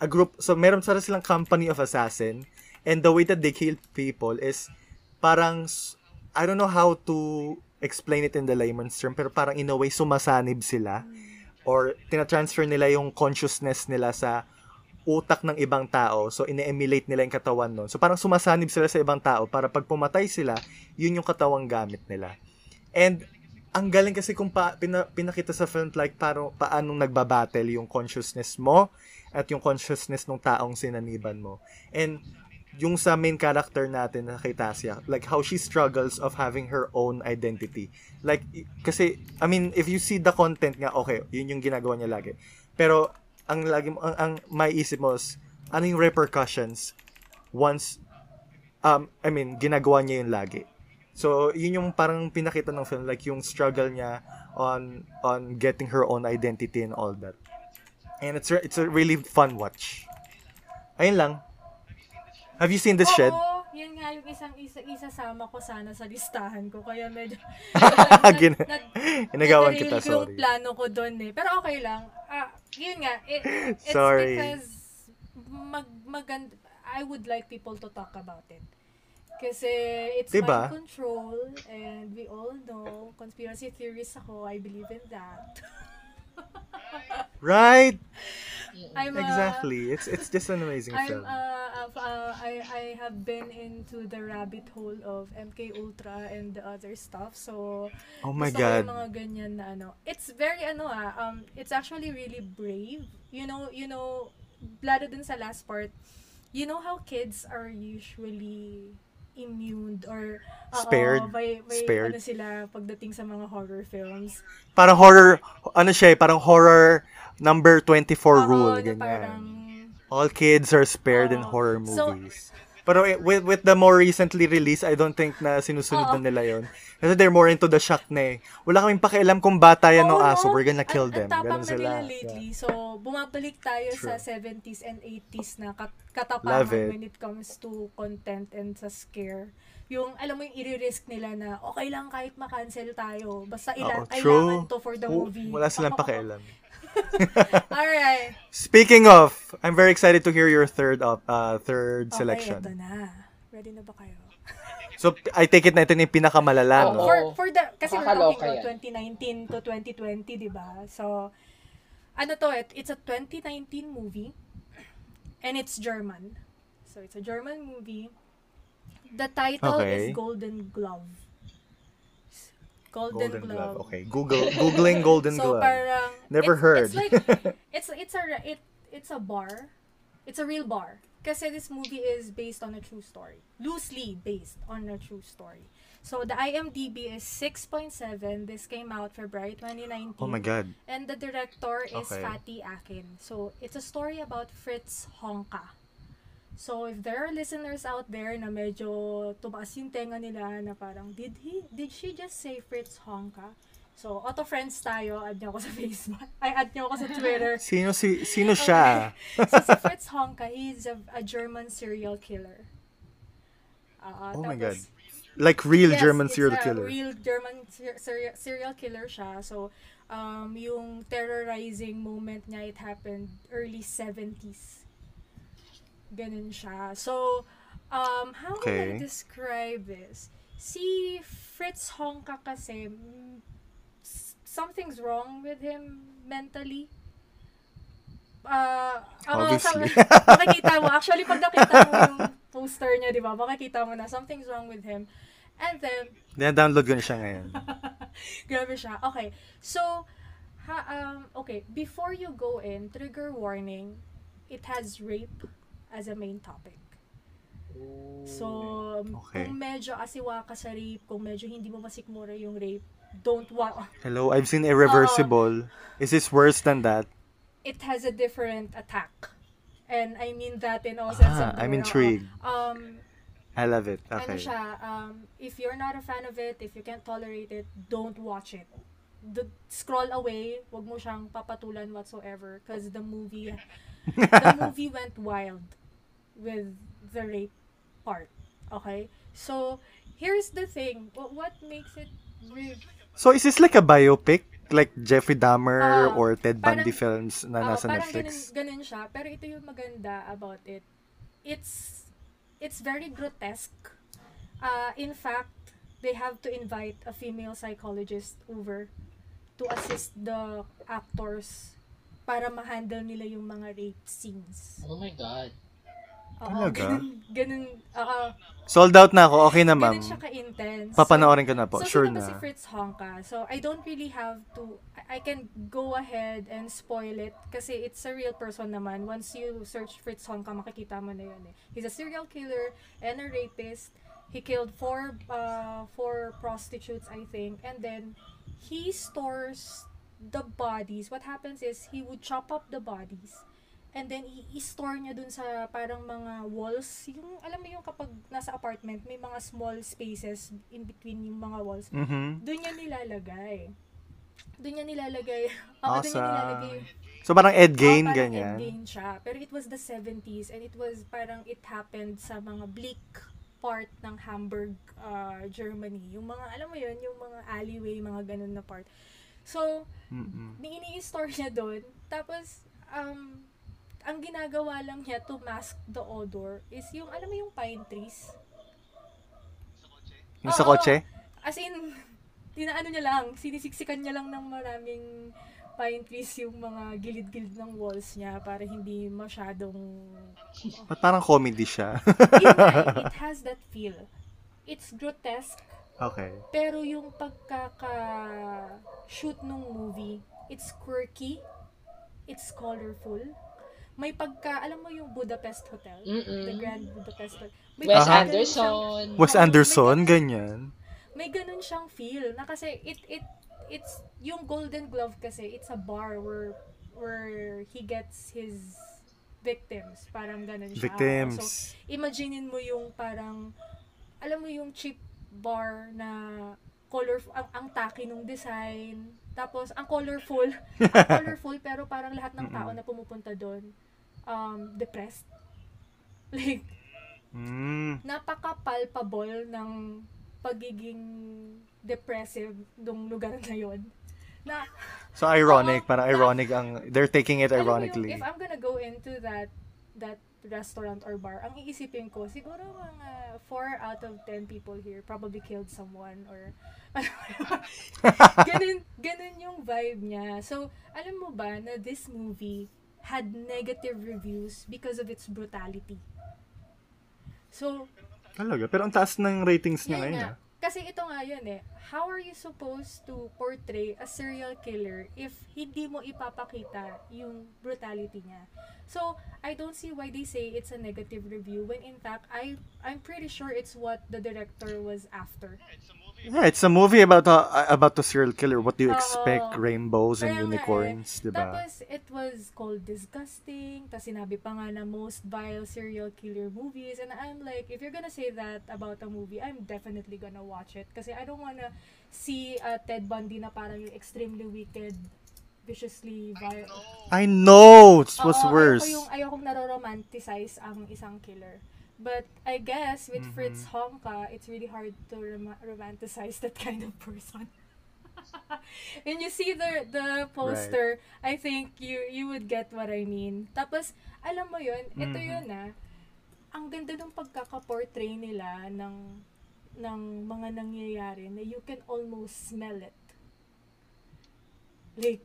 a group, so meron sila silang company of assassin and the way that they kill people is parang I don't know how to explain it in the layman's term pero parang in a way sumasanib sila or tina-transfer nila yung consciousness nila sa utak ng ibang tao. So, ine-emulate nila yung katawan nun. So, parang sumasanib sila sa ibang tao para pag pumatay sila, yun yung katawang gamit nila. And, ang galing kasi kung pa, pina, pinakita sa film like parang paanong nagbabattle yung consciousness mo at yung consciousness ng taong sinaniban mo. And yung sa main character natin na kay Tasya, like how she struggles of having her own identity. Like, kasi, I mean, if you see the content nga, okay, yun yung ginagawa niya lagi. Pero, ang lagi mo, ang, ang maiisip mo is, ano yung repercussions once, um, I mean, ginagawa niya yun lagi. So, yun yung parang pinakita ng film, like yung struggle niya on on getting her own identity and all that. And it's it's a really fun watch. Ayun lang. Have you seen this shed? Oo, yun nga yung isang isa, isasama ko sana sa listahan ko. Kaya medyo... Gin- Inagawan kita, ko yung sorry. plano ko doon eh. Pero okay lang. Ah, yun nga. It, it's Sorry. because mag, magand, I would like people to talk about it. Kasi it's Diba? mind control and we all know conspiracy theories ako. I believe in that. Right? I'm a- Exactly. It's it's just an amazing I'm film. uh, uh, I I have been into the rabbit hole of MK Ultra and the other stuff. So Oh my god. mga ganyan na ano. It's very ano ah, um it's actually really brave. You know, you know, lalo dun sa last part. You know how kids are usually immune or oo, Spared. by, by Spared. ano sila pagdating sa mga horror films. Parang horror, ano siya eh, parang horror number 24 Oo, rule, ganyan. parang All kids are spared in Oo. horror So- movies. Pero with, with the more recently released, I don't think na sinusunod na nila yon. Kasi they're more into the shock na eh. Wala kaming pakialam kung bata yan o Oo, aso, we're gonna kill Ang- them. Ang tapang Ganun na sila. nila lately. So, bumabalik tayo sa True. 70s and 80s na kat- katapangan it. when it comes to content and sa scare. Yung, alam mo yung i-risk nila na, okay lang kahit makancel tayo. Basta ila- Oo, kailangan true. to for the movie. Wala silang pakialam. Alright. Speaking of, I'm very excited to hear your third up uh, third Okay, selection. eto na. Ready na ba kayo? So, I take it na ito na yung pinakamalala, Oo. no? For, for the, kasi we're talking about 2019 to 2020, di ba? So, ano to, it, it's a 2019 movie. And it's German. So, it's a German movie. The title Okay. is Golden Glove. Golden, Golden Glove. Glove. Okay. Google googling Golden so Glove. parang Never it's, heard. It's like it's it's a it it's a bar. It's a real bar. Kasi this movie is based on a true story. Loosely based on a true story. So the IMDb is 6.7. This came out February 2019. oh my god. And the director is Okay. Fatty Akin. So, it's a story about Fritz Honka. So, if there are listeners out there na medyo tumaas yung tenga nila na parang, did he, did she just say Fritz Honka? So, auto friends tayo, add nyo ako sa Facebook. Ay, add nyo ako sa Twitter. Sino si sino siya? so, si Fritz Honka, he's a, a German serial killer. Ah, Oh my tapos- god. Like real Yes, German serial a killer. real German ser- ser- serial killer siya. So, um, yung terrorizing moment niya, it happened early 70s. Ganun siya. So, um, how would I Okay. describe this? Si Fritz Honka kasi, mm, something's wrong with him mentally. Uh, Obviously. makikita mo. Actually, pag nakita mo yung poster niya, di ba? Makikita mo na something's wrong with him. And then, Dina-download ko na siya ngayon. grabe siya. Okay. So, ha, um, okay. Before you go in, trigger warning, it has rape as a main topic. So, Okay. kung medyo asiwa ka sa rape, kung medyo hindi mo masikmura yung rape, don't wa Hello, I've seen Irreversible. Is this worse than that? It has a different attack. And I mean that in all sense Ah, of the I'm intrigued. Um, I love it. ano Okay. siya, um, if you're not a fan of it, if you can't tolerate it, don't watch it. The, scroll away, wag mo siyang papatulan whatsoever because the movie the movie went wild with the rape part. Okay? So, here's the thing. What, what makes it re- So is this like a biopic? Like Jeffrey Dahmer Ah, or Ted parang- Bundy films na nasa parang ganun, Netflix? ganun siya. Pero ito yung maganda about it. It's it's very grotesque. Uh, in fact, they have to invite a female psychologist over to assist the actors para ma-handle nila yung mga rape scenes. Oh my God. Oo, Talaga? ganun, ganun, oo, Sold out na ako. Okay na, ma'am. ganun siya ka-intense. Papanoorin ko na po. So, sure na. si Fritz Honka? So, I don't really have to, I I can go ahead and spoil it kasi it's a real person naman. Once you search Fritz Honka, makikita mo na yun eh. He's a serial killer and a rapist. He killed four, uh, four prostitutes, I think. And then, he stores the bodies. What happens is, he would chop up the bodies. And then, i-store niya dun sa parang mga walls. Yung, alam mo yung kapag nasa apartment, may mga small spaces in between yung mga walls. Mhm. Doon niya nilalagay. Doon niya nilalagay. Oo, doon niya Awesome. nilalagay. So parang Ed Gain, Oo, parang ganyan. endgame siya. Pero it was the 70s and it was parang it happened sa mga bleak part ng Hamburg, uh, Germany. Yung mga, alam mo yun, yung mga alleyway, mga ganun na part. So, Mm-mm. ini-store niya doon. Tapos, um, ang ginagawa lang niya to mask the odor is yung, alam mo yung pine trees? Yung sa kotse? As in, tinaano niya lang, sinisiksikan niya lang ng maraming pine trees yung mga gilid-gilid ng walls niya para hindi masyadong... Ba't parang comedy siya? Nga, it has that feel. It's grotesque, okay. pero yung pagkaka-shoot nung movie, it's quirky, it's colorful. May pagka, alam mo yung Budapest Hotel? Mm-mm. The Grand Budapest Hotel. May Wes ganun siyang- Anderson. Wes may Anderson, ganun- ganyan. may ganun siyang feel na kasi it it it's yung Golden Glove kasi it's a bar where where he gets his victims. Parang ganun siya. So Victims. imaginein mo yung parang alam mo yung cheap bar na color ang, ang tacky nung design. Tapos ang colorful. Ang colorful pero parang lahat ng tao na pumupunta doon um depressed. Like Mm. napaka-palpable ng pagiging depressive nung lugar na yon. Na, So ironic, Oo, parang na- ironic ang they're taking it mo yung, ironically. if I'm gonna go into that that restaurant or bar, ang iisipin ko, siguro mga 4 out of 10 people here probably killed someone or ganun, ganun yung vibe niya. So, alam mo ba na this movie had negative reviews because of its brutality. So, Talaga, pero ang taas ng ratings niya ngayon. nga. Kasi ito nga yun eh. How are you supposed to portray a serial killer if hindi mo ipapakita yung brutality niya? So, I don't see why they say it's a negative review when in fact, I, I'm pretty sure it's what the director was after. Yeah, it's a movie about a, about a serial killer. What do you expect? Rainbows and eh. unicorns, di ba? Tapos, it was called disgusting. Tapos, sinabi pa nga na most vile serial killer movies. And I'm like, if you're gonna say that about a movie, I'm definitely gonna watch it. Kasi I don't wanna see uh, Ted Bundy na parang yung extremely wicked, viciously vile. I know! It was Oo, worse. Ayoko yung, ayokong naroromanticize ang isang killer. But I guess with Fritz Mm-hmm. Honka, it's really hard to rom- romanticize that kind of person. When you see the the poster, I think you you would get what I mean. Tapos, alam mo yun, ito Mhm. yun ah, ang ganda ng pagkaka-portray nila ng ng mga nangyayari na you can almost smell it. Like,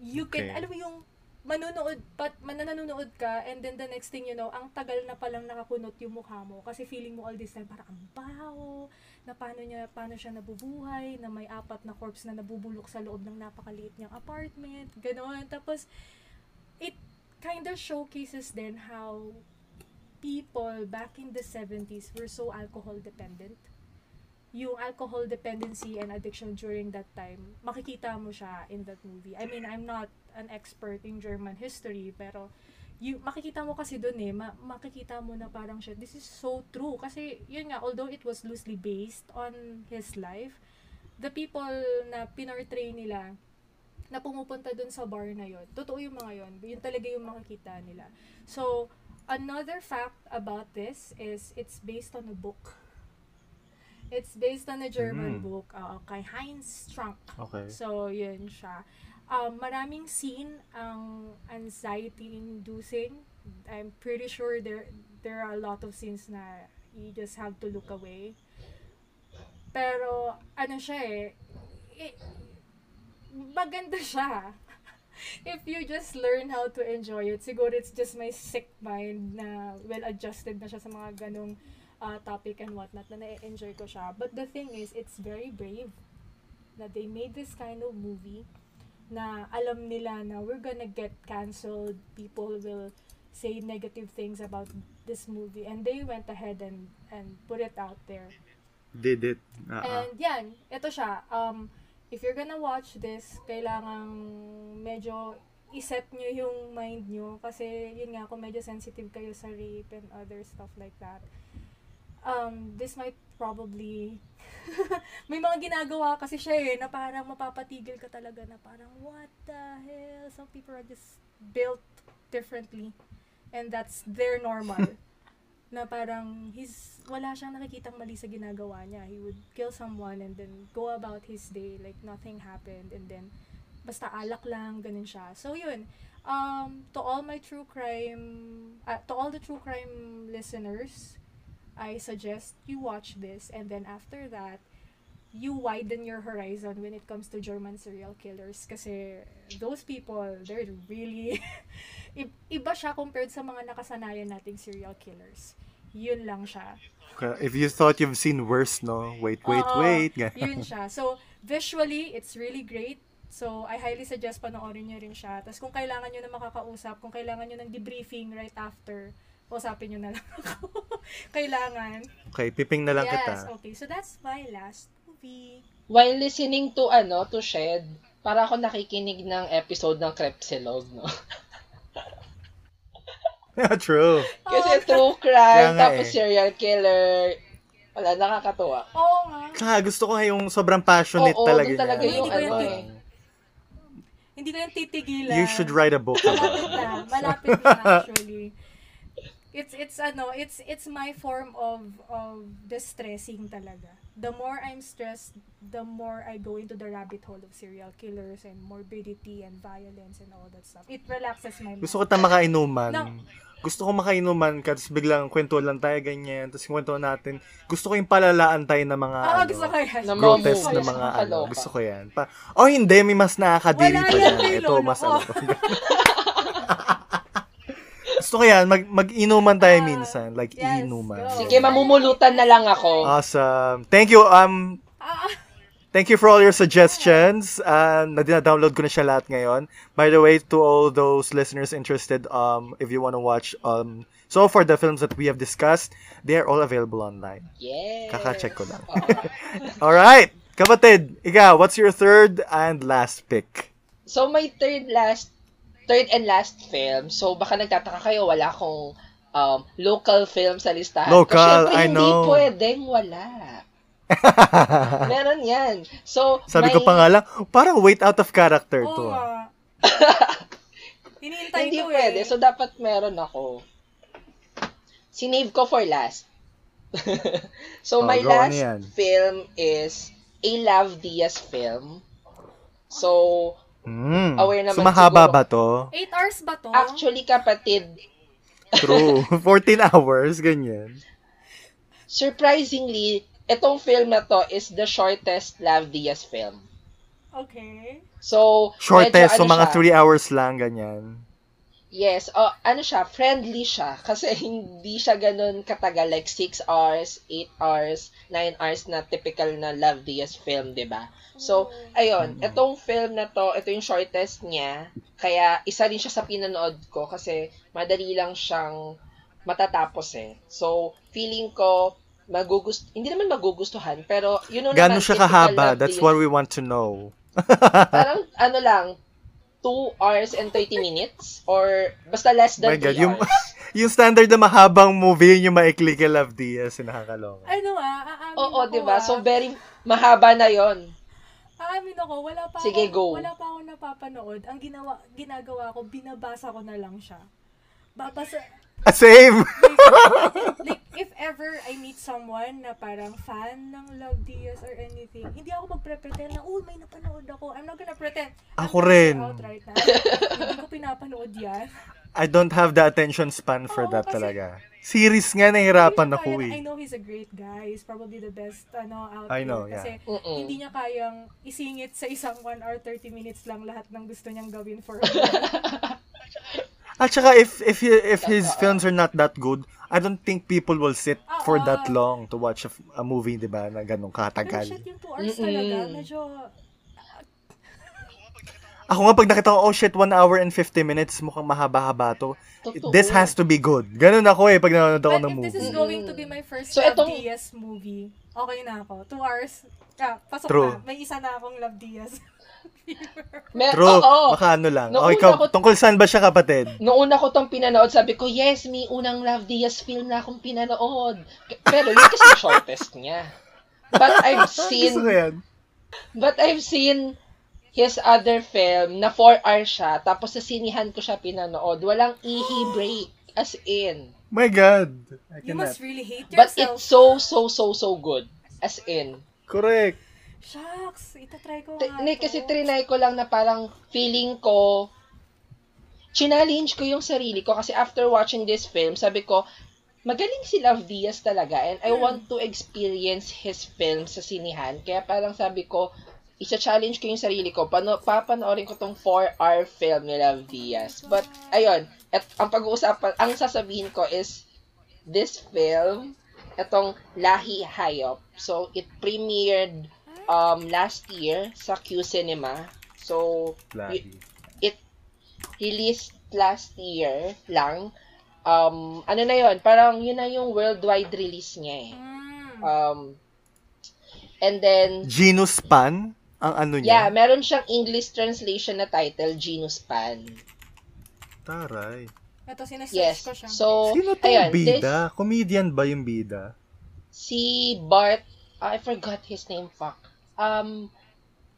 you can, Okay. alam mo yung manunood, pat, mananonood ka, and then the next thing you know, ang tagal na palang nakakunot yung mukha mo. Kasi feeling mo all this time, parang ang baho, na paano, niya, paano siya nabubuhay, na may apat na corpse na nabubulok sa loob ng napakaliit niyang apartment, gano'n. Tapos, it kind of showcases then how people back in the 70s were so alcohol dependent. Yung alcohol dependency and addiction during that time, makikita mo siya in that movie. I mean, I'm not an expert in German history, pero you, makikita mo kasi dun eh, ma- makikita mo na parang siya, this is so true. Kasi, yun nga, although it was loosely based on his life, the people na pinortray nila, na pumupunta dun sa bar na yon totoo yung mga yon yun talaga yung makikita nila. So, another fact about this is it's based on a book. It's based on a German Mm. book uh, kay Heinz Strunk. Okay. So, yun siya. Um, maraming scene ang anxiety-inducing. I'm pretty sure there there are a lot of scenes na you just have to look away. Pero, ano siya eh, eh maganda siya. If you just learn how to enjoy it, siguro it's just my sick mind na well-adjusted na siya sa mga ganong uh, topic and whatnot na na-enjoy ko siya. But the thing is, it's very brave na they made this kind of movie na alam nila na we're gonna get canceled, people will say negative things about this movie and they went ahead and and put it out there. Did it. Uh-uh. And yan, ito siya. Um, if you're gonna watch this, kailangang medyo iset nyo yung mind nyo kasi yun nga, kung medyo sensitive kayo sa rape and other stuff like that. Um, this might probably may mga ginagawa kasi siya eh, na parang mapapatigil ka talaga na parang what the hell some people are just built differently and that's their normal na parang he's wala siyang nakikitang mali sa ginagawa niya. He would kill someone and then go about his day like nothing happened and then basta alak lang, ganun siya. So yun, um, to all my true crime, uh, to all the true crime listeners, I suggest you watch this and then after that, you widen your horizon when it comes to German serial killers kasi those people, they're really iba siya compared sa mga nakasanayan nating serial killers. Yun lang siya. Okay, If you thought you've seen worse, no? Wait, wait, Oo, wait. yun siya. So, visually, it's really great. So, I highly suggest panoorin nyo rin siya. Tapos, kung kailangan nyo na makakausap, kung kailangan nyo ng debriefing right after, usapin nyo na lang ako. kailangan. Okay, piping na lang yes, kita. okay. So, that's my last movie. While listening to, ano, to Shed, para ako nakikinig ng episode ng Crepsilog, no? True. Kasi Oh. true Kaya crime, nga tapos eh. serial killer. Wala, nakakatuwa. Oo nga. Tsaka gusto ko nga yung sobrang passionate Oo, talaga dun talaga niya. yung Oo. ano eh. Hindi ko yung titigilan. You should write a book about Malapit it. na. Malapit na actually. It's it's ano, it's it's my form of of distressing talaga. The more I'm stressed, the more I go into the rabbit hole of serial killers and morbidity and violence and all that stuff. It relaxes my mind. Gusto ko ta makainuman. No. Gusto ko makainuman ka, tapos biglang kwento lang tayo ganyan, tapos kwento natin. Gusto ko yung palalaan tayo ng mga Oo, ano, gusto ko yan. Na mga grotesque na mga ano. Gusto ko yan. Pa, oh, hindi, may mas nakakadiri Wala pa yan Ito, mas ano. to. gusto ko yan, mag, mag-inuman tayo Ah, minsan. Like, yes, inuman. go. Sige, mamumulutan na lang ako. Awesome. Thank you. Um, Ah, Thank you for all your suggestions. Um, na-download ko na siya lahat ngayon. By the way, to all those listeners interested, um, if you want to watch, um, so far the films that we have discussed, they are all available online. Yes. Kaka-check ko lang. Oo. Alright! Kapatid, ikaw, what's your third and last pick? So, my third last, third and last film. So, baka nagtataka kayo, wala akong um, local film sa listahan. Local, Kasi syempre, I hindi know. pwedeng wala. Meron yan. So, Sabi may- ko pa nga lang, parang wait out of character oo to. nga. Hinihintay Hindi ko pwede. eh. So, dapat meron ako. Sinave ko for last. so, Oh, my last yan? film is a Love Diaz film. So, Hmm. Aware naman so, mahaba siguro. ba to? 8 hours ba to? actually, kapatid, True. 14 hours, ganyan. surprisingly, itong film na to is the shortest Love Diaz film. Okay. So, Shortest, medyo so ano mga siya, 3 hours lang, ganyan. Yes, oh, ano siya, friendly siya. Kasi hindi siya ganun katagal, like 6 hours, 8 hours, 9 hours na typical na Love Diaz film, di ba? So, ayun, itong film na to, ito yung shortest niya. Kaya, isa rin siya sa pinanood ko kasi madali lang siyang matatapos eh. So, feeling ko, magugust hindi naman magugustuhan, pero yun know Gano'n siya kahaba? That's what we want to know. Parang, ano lang, 2 hours and 30 minutes? Or, basta less than 3 God, yung, hours. yung standard na mahabang movie, yun yung maikli kay Love Diaz, yung nakakaloka. Ano ah, aamin Oo, ako di ba? ah. So, very mahaba na yon Aamin ako, wala pa Sige, ako, go. wala pa ako napapanood. Ang ginawa, ginagawa ko, binabasa ko na lang siya. Babasa, Ah, same! like, if ever I meet someone na parang fan ng Love Diaz or anything, hindi ako magpre-pretend na, oh, may napanood ako. I'm not gonna pretend. I'm Ako gonna rin. out right now. hindi ko pinapanood yan. I don't have the attention span for Oo, that kasi- talaga. Series nga, niya ako kaya- I eh. know he's a great guy. He's probably the best ano, out I know, there. Kasi Mm-mm. hindi niya kayang isingit sa isang 1 hour 30 minutes lang lahat ng gusto niyang gawin for At saka, if, if, he- if his films are not that good, I don't think people will sit for that long to watch a, a movie, di ba, na ganun Pero katagal. shit, yung 2 hours talaga, medyo Ako nga, pag nakita ko, oh shit, 1 hour and 50 minutes, mukhang mahaba-haba to. Totoo. This has to be good. Ganun ako eh, pag nanonood ako But ng if this is movie. going to be my first So, Love etong- Diaz movie, okay na ako. 2 hours, ah, pasok True. na. May isa na akong Love Diaz. Me- True, oo. baka ano lang. Noong Okay, ikaw, ko- tungkol saan ba siya kapatid? Noong una ko tong pinanood, sabi ko, yes, may unang Love Diaz film na akong pinanood. Pero yun kasi yung shortest niya. But I've seen, but I've seen his other film na 4 hours siya, tapos sa sinihan ko siya pinanood. Walang ihi break. As in. My God. I You cannot. must really hate But yourself. it's so, so, so, so good. As in. Correct. Shucks, itatry ko T- nga to. kasi trinay ko lang na parang feeling ko, challenge ko yung sarili ko kasi after watching this film, sabi ko, magaling si Love Diaz talaga and I Hmm. want to experience his film sa sinihan. Kaya parang sabi ko, isa-challenge ko yung sarili ko. Pano, papanoorin ko tong 4-hour film ni Love Diaz. But, ayun, at ang pag-uusapan, ang sasabihin ko is, this film, itong Lahi Hayop. So, it premiered um, last year sa Q Cinema. So, y- it released last year lang. Um, ano na yon Parang yun na yung worldwide release niya eh. Mm. Um, and then, Genus Pan? Ang ano yeah, niya? meron siyang English translation na title, Genus Pan. Taray. Ito, sinesearch Yes. ko siya. So, Sino to ayan, this, bida? Comedian ba yung bida? si Bart, I forgot his name, fuck. Um,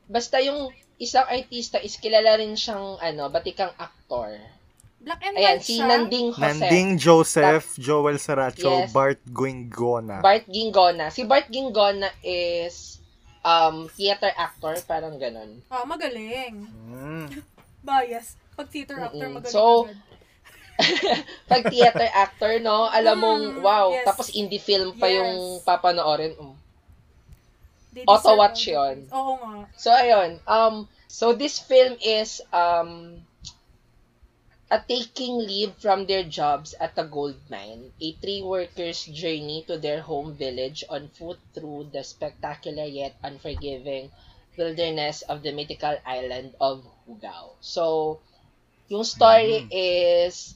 basta yung isang artista is kilala rin siyang, ano, batikang aktor. Black and Ayan, white si siya. Nanding Jose. Nanding Joseph, Joel Saracho, Yes. Bart Guingona. Bart Gingona. Si Bart Gingona is um theater actor, parang ganun. Ah, magaling. Mm. Bias. Pag theater actor, Mm-mm. magaling So. Pag theater actor, no, alam mong, Mm, wow, yes. tapos indie film pa Yes. yung papanoorin. Mm. They auto deserve watch all the yun. Oo nga. So, ayun. Um, so, this film is, um, a taking leave from their jobs at a gold mine, a three workers journey to their home village on foot through the spectacular yet unforgiving wilderness of the mythical island of Hugao. So, yung story is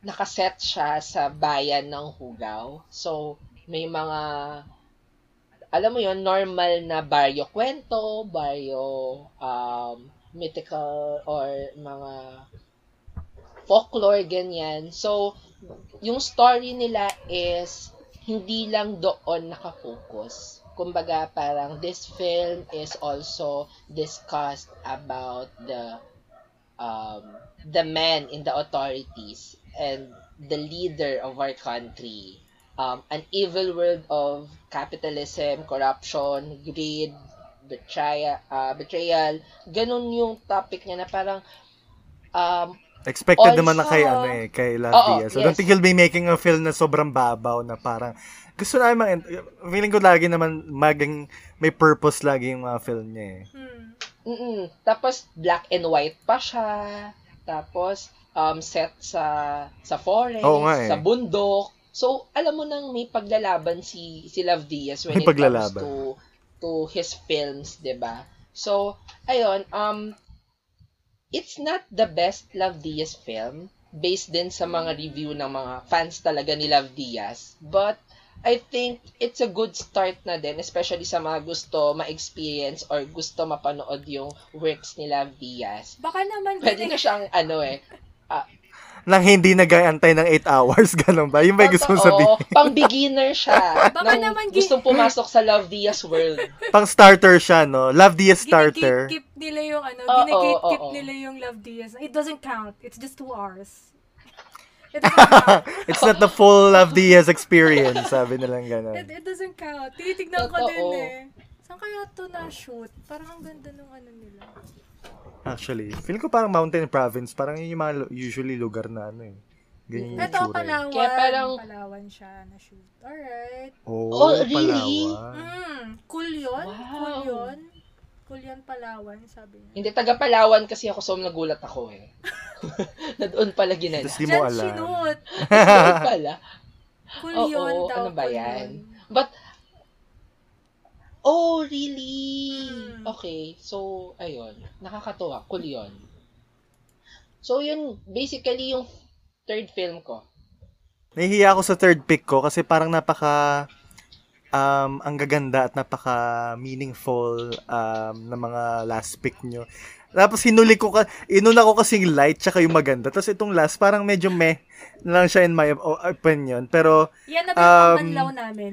nakaset siya sa bayan ng Hugao. So, may mga alam mo yon normal na baryo kwento, baryo um, mythical or mga folklore, ganyan. So, yung story nila is hindi lang doon nakafocus. Kumbaga, parang this film is also discussed about the um, the men in the authorities and the leader of our country. Um, an evil world of capitalism, corruption, greed, betrayal, uh, betrayal. Ganun yung topic niya na parang um, Expected Also- naman na kay ano eh, kay Love Oo, Diaz. I don't yes. think he'll be making a film na sobrang babaw na parang gusto na mga feeling ko lagi naman maging may purpose lagi yung mga film niya eh. Hmm. Mm-mm. Tapos black and white pa siya. Tapos um set sa sa forest, Oo nga eh. sa bundok. So, alam mo nang may paglalaban si si Love Diaz when May it paglalaban. comes to to his films, 'di ba? So, ayun, um it's not the best Love Diaz film based din sa mga review ng mga fans talaga ni Love Diaz. But I think it's a good start na din, especially sa mga gusto ma-experience or gusto mapanood yung works ni Love Diaz. Baka naman Pwede yun na siyang, ano eh, Nang hindi nag-aantay ng 8 hours, ganun ba? Yung yung gusto mong totoo, sabihin? pang beginner siya. Baka nang naman gi- gustong pumasok sa Love Diaz world. Pang starter siya, no? Love Diaz starter. Ginigate-keep nila yung ano, Oo, ginigate-keep oo. nila yung Love Diaz. It doesn't count. It's just two hours. It doesn't count. It's not the full Love Diaz experience, sabi nilang ganun. It, it doesn't count. Tinitignan ko Totoo. din eh. Saan kaya to na-shoot? Parang ang ganda nung ano nila. Actually, feeling ko parang mountain province, parang yun yung mga usually lugar na ano eh. Ganyan yung Ito, eh. Palawan. Kaya parang- Palawan siya na-shoot. Alright. Oh, Oh, really? Palawan. Mm, cool yun. Wow. Cool yun. Cool yun, Palawan, sabi niya. Hindi taga Palawan kasi ako, so nagulat ako eh. na doon pala ginala. Tapos di mo Diyan alam. sinut. doon pala. Cool Oo, yun daw. ano ba yan? yun. But, oh, really? Hmm. Okay, so, ayun. Nakakatuwa. Cool yun. So, yun, basically, yung third film ko. Nahihiya ako sa third pick ko kasi parang napaka um, ang gaganda at napaka meaningful um, na mga last pick nyo. Tapos hinuli ko ka, inuna ko kasing light tsaka yung maganda. Tapos itong last parang medyo meh na lang siya in my opinion. Pero Yan na ba yung Um, namin?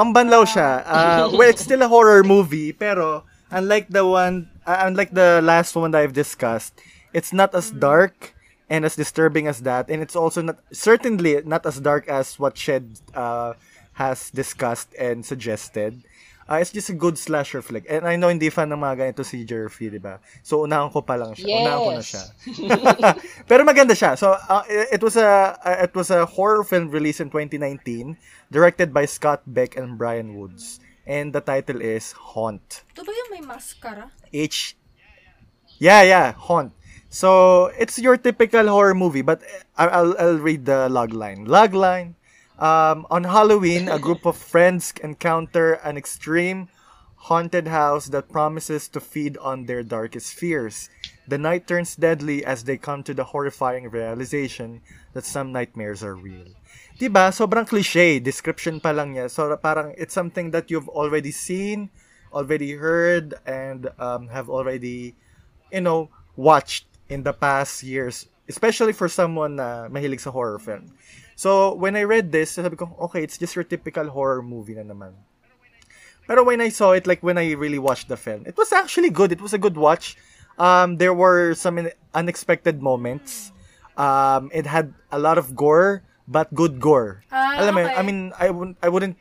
Pambanlaw siya. Uh, well, it's still a horror movie, pero unlike the one, uh, unlike the last one that I've discussed, it's not as dark and as disturbing as that, and it's also not certainly not as dark as what Shed uh, has discussed and suggested. Uh, it's just a good slasher flick. And I know hindi fan ng mga ganito si Jerfy, di ba? So, unahan ko pa lang siya. Unahan ko na Yes. siya. Pero maganda siya. So uh, it was a uh, it was a horror film released in 2019, directed by Scott Beck and Brian Woods. And the title is Haunt. Ito ba yung may maskara? H Yeah, yeah, Haunt. So, it's your typical horror movie, but uh, I'll I'll read the log line. Um, on Halloween, a group of friends encounter an extreme haunted house that promises to feed on their darkest fears. The night turns deadly as they come to the horrifying realization that some nightmares are real. ba? Sobrang cliche, description pa lang niya. So parang it's something that you've already seen, already heard and um, have already you know, watched in the past years, especially for someone na mahilig sa horror film. So, when I read this, sabi ko, okay, it's just your typical horror movie na naman. Pero when I saw it, like when I really watched the film, it was actually good. It was a good watch. Um, there were some unexpected moments. Um, it had a lot of gore, but good gore. Ah, Alam mo, okay. I mean, I wouldn't, I wouldn't,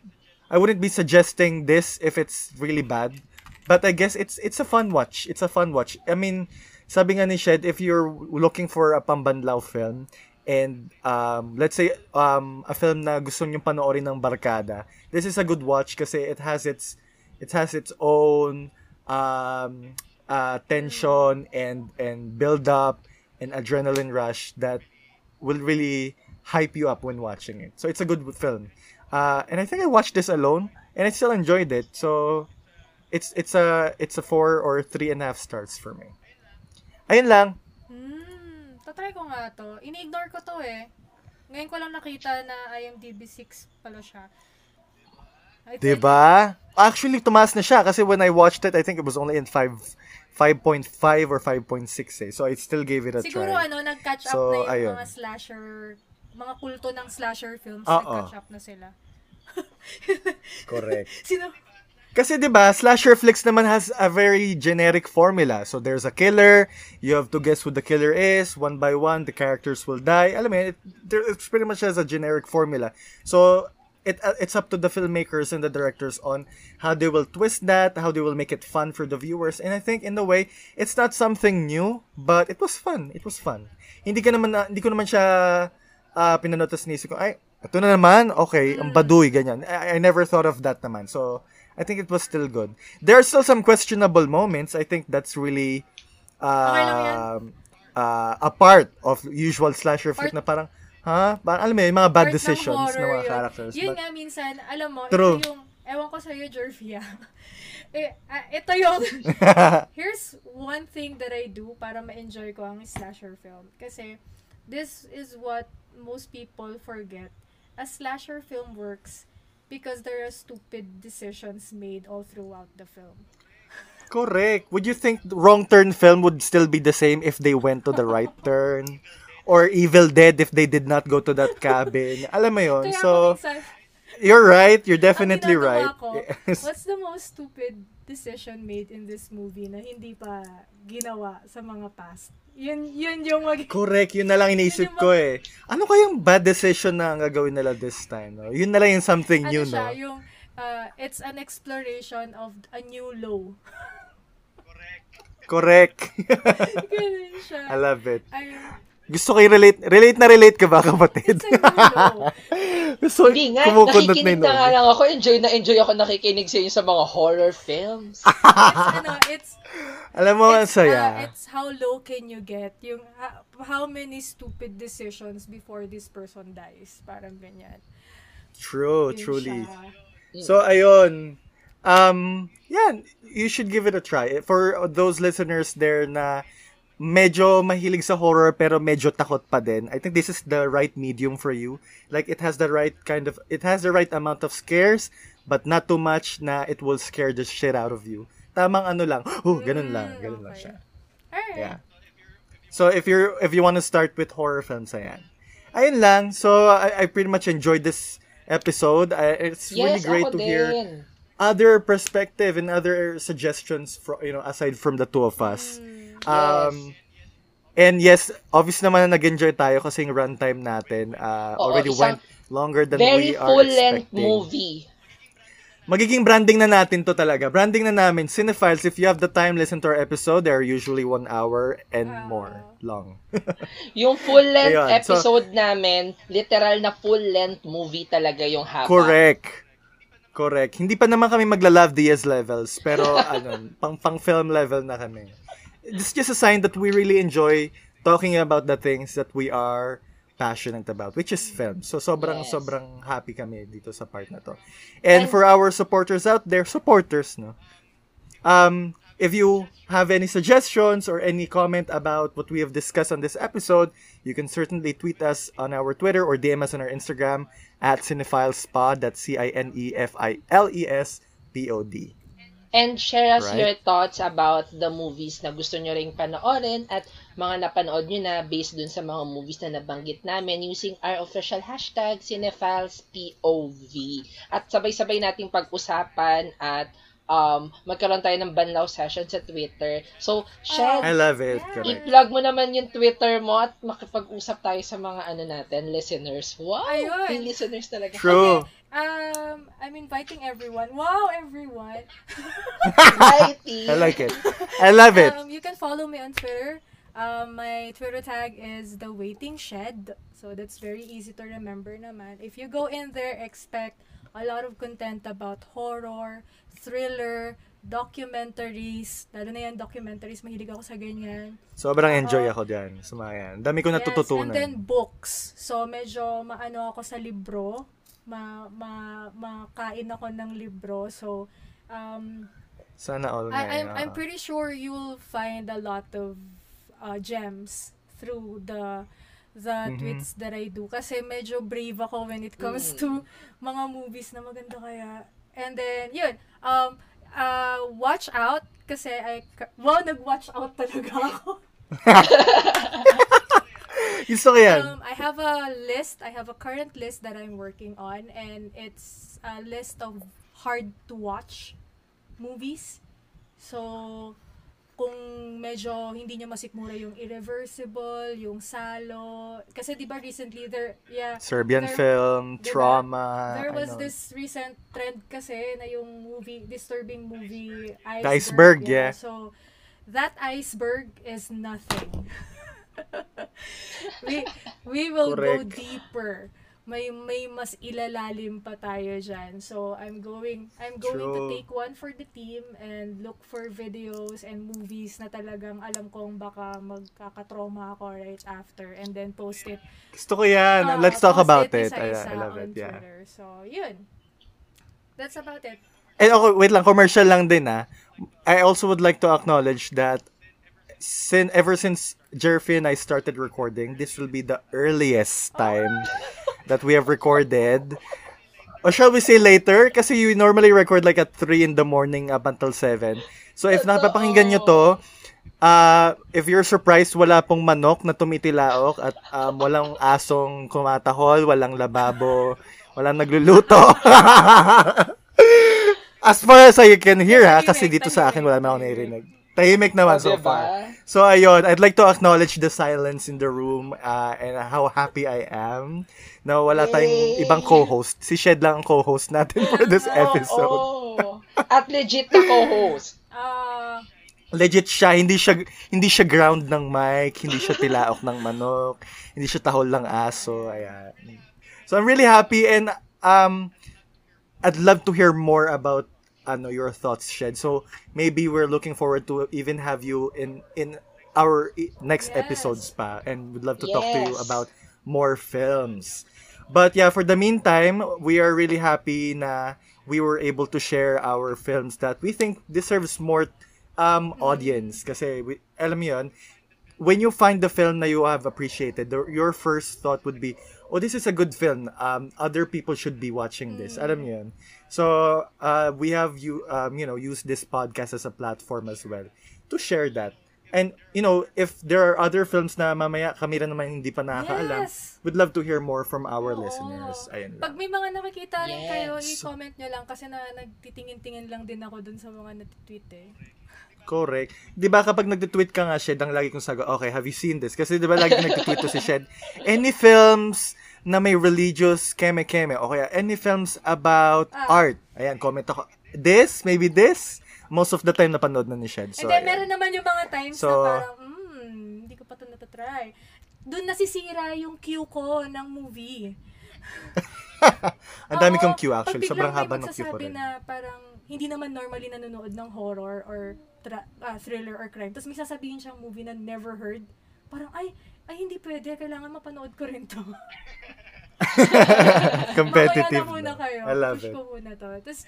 I wouldn't be suggesting this if it's really bad. But I guess it's it's a fun watch. It's a fun watch. I mean, sabi nga ni Shed, if you're looking for a pambanlaw film, and um, let's say um, a film na gusto nyo panoorin ng barkada, this is a good watch kasi it has its it has its own um, uh, tension and and build up an adrenaline rush that will really hype you up when watching it. So it's a good film. Uh, and I think I watched this alone, and I still enjoyed it. So it's it's a it's a four or three and a half stars for me. Ayun lang. Tatry ko nga to. Ini-ignore ko to eh. Ngayon ko lang nakita na IMDb 6 pala siya. It's like- Diba? Actually, tumaas na siya kasi when I watched it, I think it was only in 5 5.5 or 5.6 eh. So I still gave it a Siguro try. ano, nag-catch up So, na yung ayun. mga slasher, mga kulto ng slasher films, Oo. nag-catch up na sila. Correct. Sino? Kasi 'di ba, slasher flicks naman has a very generic formula. So there's a killer, you have to guess who the killer is, one by one the characters will die. Alam mo, it, it's pretty much has a generic formula. So it uh, it's up to the filmmakers and the directors on how they will twist that, how they will make it fun for the viewers. And I think in a way, it's not something new, but it was fun. It was fun. Hindi ka naman hindi ko naman siya uh, pinanotas ni ko, ay, ito na naman, okay, ang baduy, ganyan. I, I never thought of that naman. So, I think it was still good. There are still some questionable moments. I think that's really Okay lang yan. um, uh, a part of usual slasher flick Part- na parang, ha? Parang, alam mo, yun, yung mga bad Part ng decisions ng, horror mga yun. characters. Yun But, nga minsan, alam mo, True. ito yung, ewan ko sa'yo, Jervia. eh, ah, ito yung, here's one thing that I do para ma-enjoy ko ang slasher film. Kasi, this is what most people forget. A slasher film works because there are stupid decisions made all throughout the film. correct. Would you think wrong turn film would still be the same if they went to the right turn? Or Evil Dead if they did not go to that cabin? Alam mo? Kaya So, minsan, you're right. You're definitely right. ko, Yes. what's the most stupid decision made in this movie na hindi pa ginawa sa mga past? Yun, yun yung mag- Correct, yun na lang iniisip ko eh. Ano kayang bad decision na ang gagawin nila this time? No? Yun na lang yung something ano new, siya, no? yung uh, it's an exploration of a new low. Correct. Ganun siya. I love it. Ay, Gusto ko relate relate na relate ka ba, kapatid? it's a new low. Gusto, Hindi nga, nakikinig na nga nose. lang ako. Enjoy na enjoy ako nakikinig sa inyo sa mga horror films. It's, ano, it's, Alam mo, ang it's, uh, saya. it's how low can you get? Yung, ha- how many stupid decisions before this person dies? Parang ganyan. True, Yun truly. siya. So, ayun. Um, yan, you should give it a try. For those listeners there na medyo mahilig sa horror pero medyo takot pa din, I think this is the right medium for you. Like, it has the right kind of, it has the right amount of scares, but not too much na it will scare the shit out of you. Tamang ano lang, oh, ganun lang, ganun lang okay. siya. Alright. Yeah. So if you're if you want to start with horror films, ayan. Ayun lang. So I, I pretty much enjoyed this episode. I, it's really yes, great ako to hear din. other perspective and other suggestions from you know aside from the two of us. Um and yes, obvious naman na nag-enjoy tayo kasi yung runtime natin uh, Oo, already went longer than Very we are full-length expecting. movie. Magiging branding na natin to talaga. Branding na namin. Cinephiles, if you have the time, listen to our episode. They are usually one hour and more long. Yung full-length Ayun, so- episode namin, literal na full-length movie talaga yung haba. Correct. Correct. Hindi pa naman kami magla-love Diaz levels, pero ano, pang pang film level na kami. It's just a sign that we really enjoy talking about the things that we are passionate about, which is film. So sobrang Yes. sobrang happy kami dito sa part na to. And, for our supporters out there, supporters, no. Um, if you have any suggestions or any comment about what we have discussed on this episode, you can certainly tweet us on our Twitter or DM us on our Instagram at cinephilespod. That's E C-I-N-E-F-I-L-E-S-P-O-D. And share us Right. your thoughts about the movies na gusto nyo ring panoorin at mga napanood nyo na based dun sa mga movies na nabanggit namin using our official hashtag CinephilesPOV. At sabay-sabay nating pag-usapan at um, magkaroon tayo ng banlaw session sa Twitter. So, share, I love it. Correct. i-plug mo naman yung Twitter mo at makipag-usap tayo sa mga ano natin, listeners. Wow! Ayun. Listeners talaga. True. Um, I'm inviting everyone. Wow, everyone. I like it. I love it. Um, you can follow me on Twitter. Um, my Twitter tag is the Waiting Shed. So that's very easy to remember naman. If you go in there, expect a lot of content about horror, thriller, documentaries, lalo na yan documentaries, mahilig ako sa ganyan. Sobrang enjoy Oo. ako dyan sa mga yan. Dami ko Yes, natututunan. and then books. So, medyo maano ako sa libro. Ma, ma, makain ako ng libro. So, um, Sana all. I, I'm, I'm oo. pretty sure you'll find a lot of uh, gems through the the Mhm. tweets that I do. Kasi medyo brave ako when it comes to mga movies na maganda kaya. And then, yun. Um, uh, watch out. Kasi I, wow, nag-watch out talaga ako. Gusto ko yan. Um, I have a list. I have a current list that I'm working on, and it's a list of hard to watch movies. So, kung medyo hindi niya masikmura yung Irreversible, yung Salo, kasi di ba recently there, yeah, Serbian there- film, diba? trauma. there was know. this recent trend kasi na yung movie, disturbing movie, Iceberg. The Iceberg, yeah. So, that iceberg is nothing. we we will go Correct. deeper. May may mas ilalalim pa tayo diyan. So I'm going I'm going to True. take one for the team and look for videos and movies na talagang alam kong baka magkakatrauma ako right after and then post it Gusto ko yan. Ah, Let's talk about it. isa-isa I, I love it. Yeah. Twitter. So, yun. That's about it. And okay, wait lang, commercial lang din ah. I also would like to acknowledge that sin ever since Jerfy and I started recording, this will be the earliest time that we have recorded. Or shall we say later? Kasi you normally record like at 3 in the morning up until 7. So if napapakinggan nyo to, uh, if you're surprised, wala pong manok na tumitilaok at um, walang asong kumatahol, walang lababo, walang nagluluto. As far as I can hear ha, kasi dito sa akin wala naman ako tahimik. Tahimik naman O, so diba? far. So ayun, I'd like to acknowledge the silence in the room uh, and how happy I am na wala tayong Yay! ibang co-host. Si Shed lang ang co-host natin for this episode. Oo. At legit na co-host. Ah, Legit siya, hindi siya hindi siya ground ng mic, hindi siya tilaok ng manok, hindi siya tahol ng aso, ayan. So I'm really happy and um I'd love to hear more about ano your thoughts shed. So maybe we're looking forward to even have you in in our next Yes. episodes pa and would love to talk to you about more films. But yeah, for the meantime, we are really happy na we were able to share our films that we think deserves more um audience kasi we, alam mo yun, when you find the film na you have appreciated, the, your first thought would be, oh, this is a good film. Um, other people should be watching this. Alam mo yun? So, uh, we have you, um, you know, used this podcast as a platform as well to share that. And, you know, if there are other films na mamaya kami rin naman hindi pa nakakaalam, Yes. we'd love to hear more from our oo. listeners. Ayun Pag lang. may mga nakikita rin kayo, Yes. i-comment nyo lang kasi na nagtitingin-tingin lang din ako dun sa mga nat-tweet eh. Correct. 'Di ba kapag nagte-tweet ka nga Shed, ang lagi kong sagot, okay, have you seen this? Kasi 'di ba lagi nagte-tweet to si Shed, any films na may religious keme-keme o kaya any films about Ah. art. Ayan, comment ako. This, maybe this. Most of the time napanood na ni Shed. So, And then, ayan. meron naman yung mga times So- na parang, hmm, hindi ko pa ito natatry. Doon nasisira yung queue ko ng movie. ang dami kong pag actually. Sobrang haba ng queue ko rin. na parang hindi naman normally nanonood ng horror or tra- ah, thriller or crime. Tapos may sasabihin siyang movie na never heard. Parang, ay, ay hindi pwede. Kailangan mapanood ko rin to. Competitive. Mamaya na muna kayo. I love Push it. ko muna to. Tapos,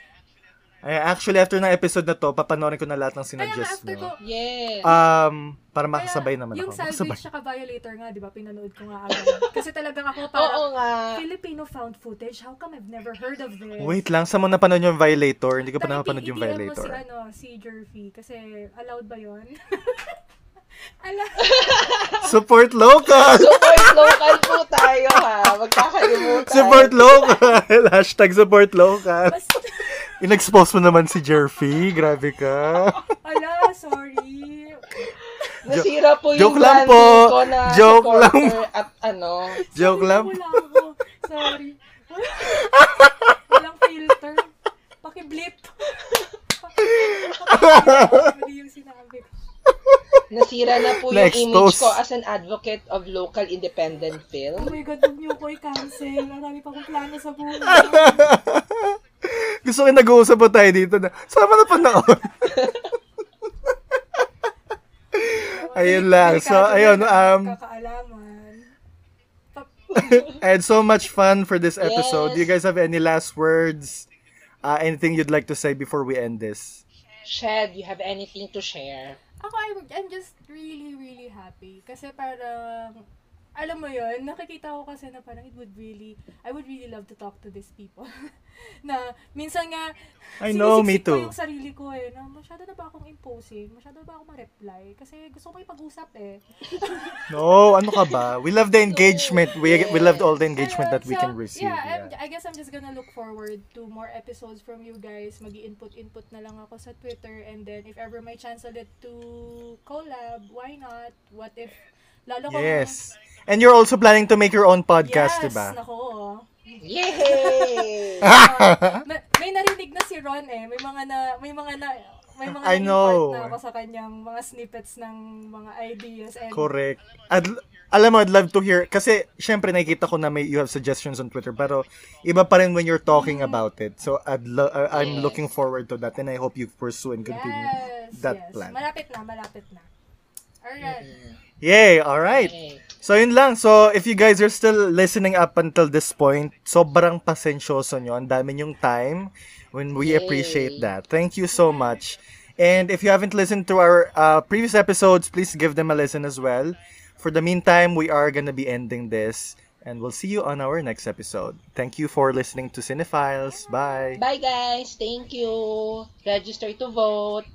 Ay, actually, after ng episode na to, papanoorin ko na lahat ng sinuggest after ko, mo. Yes. Um, para makasabay naman yung ako. Makasabay. Salvage tsaka Violator nga, di ba, pinanood ko nga agad. Kasi talagang ako parang, Oo nga. Filipino found footage? How come I've never heard of this? Wait lang, sa mo napanood yung Violator? Hindi ko pa napanood yung i- i-DM mo Violator. si, ano, si Jerfy. Kasi, allowed ba yun? Ala, Support local! Support local po tayo ha. Magkakalimutan. support local! Hashtag support local. basta, In-expose mo naman si Jerfy. Grabe ka. ala, sorry. Nasira po yung Joke lang po. ko na Joke lang at ano. Joke lang. Sorry. Walang filter. Paki-blip. Mali yung sinabi ko. Nasira na po yung image ko as an advocate of local independent Oh film. my God, huwag niyo ko i-cancel. Marami pa akong plano sa buhay. Gusto ko nag-uusap po tayo dito na, saan mo na panahon? ayun lang. So, ayun, um, I had so much fun for this episode. Yes. Do you guys have any last words? Uh, anything you'd like to say before we end this? Shed, you have anything to share? Ako, I'm, I'm just really, really happy. Kasi parang, alam mo yun, nakikita ko kasi na parang it would really, I would really love to talk to these people. na, minsan nga, I know, me sinisiksik ko too. yung sarili ko eh, na masyado na ba akong imposing? Masyado na ba akong ma-reply? Kasi gusto ko ipag-usap eh. No, ano ka ba? We love the engagement. We we loved all the engagement that we can receive. Yeah, I'm, Yeah. I guess I'm just gonna look forward to more episodes from you guys. mag input input na lang ako sa Twitter. And then, if ever may chance ulit to collab, why not? What if, lalo kung... Yes. And you're also planning to make your own podcast, yes, diba? nako. Yay! Ah, may, may narinig na si Ron eh. May mga na, may mga na, may mga I know. na ako sa kanyang mga snippets ng mga ideas. And, Correct. I'd, alam mo, I'd love to hear, kasi syempre nakikita ko na may, you have suggestions on Twitter, pero iba pa rin when you're talking about it. So I'd lo- uh, I'm Yes. looking forward to that and I hope you pursue and continue Yes, that yes. plan. Malapit na, malapit na. Alright. Yay! Alright. Yay. So yun lang. So if you guys are still listening up until this point, sobrang pasensyoso nyo. Ang dami yung time when we Yay. appreciate that. Thank you so much. And if you haven't listened to our uh, previous episodes, please give them a listen as well. For the meantime, we are gonna be ending this. And we'll see you on our next episode. Thank you for listening to Cinephiles. Bye. Bye guys. Thank you. Register to vote.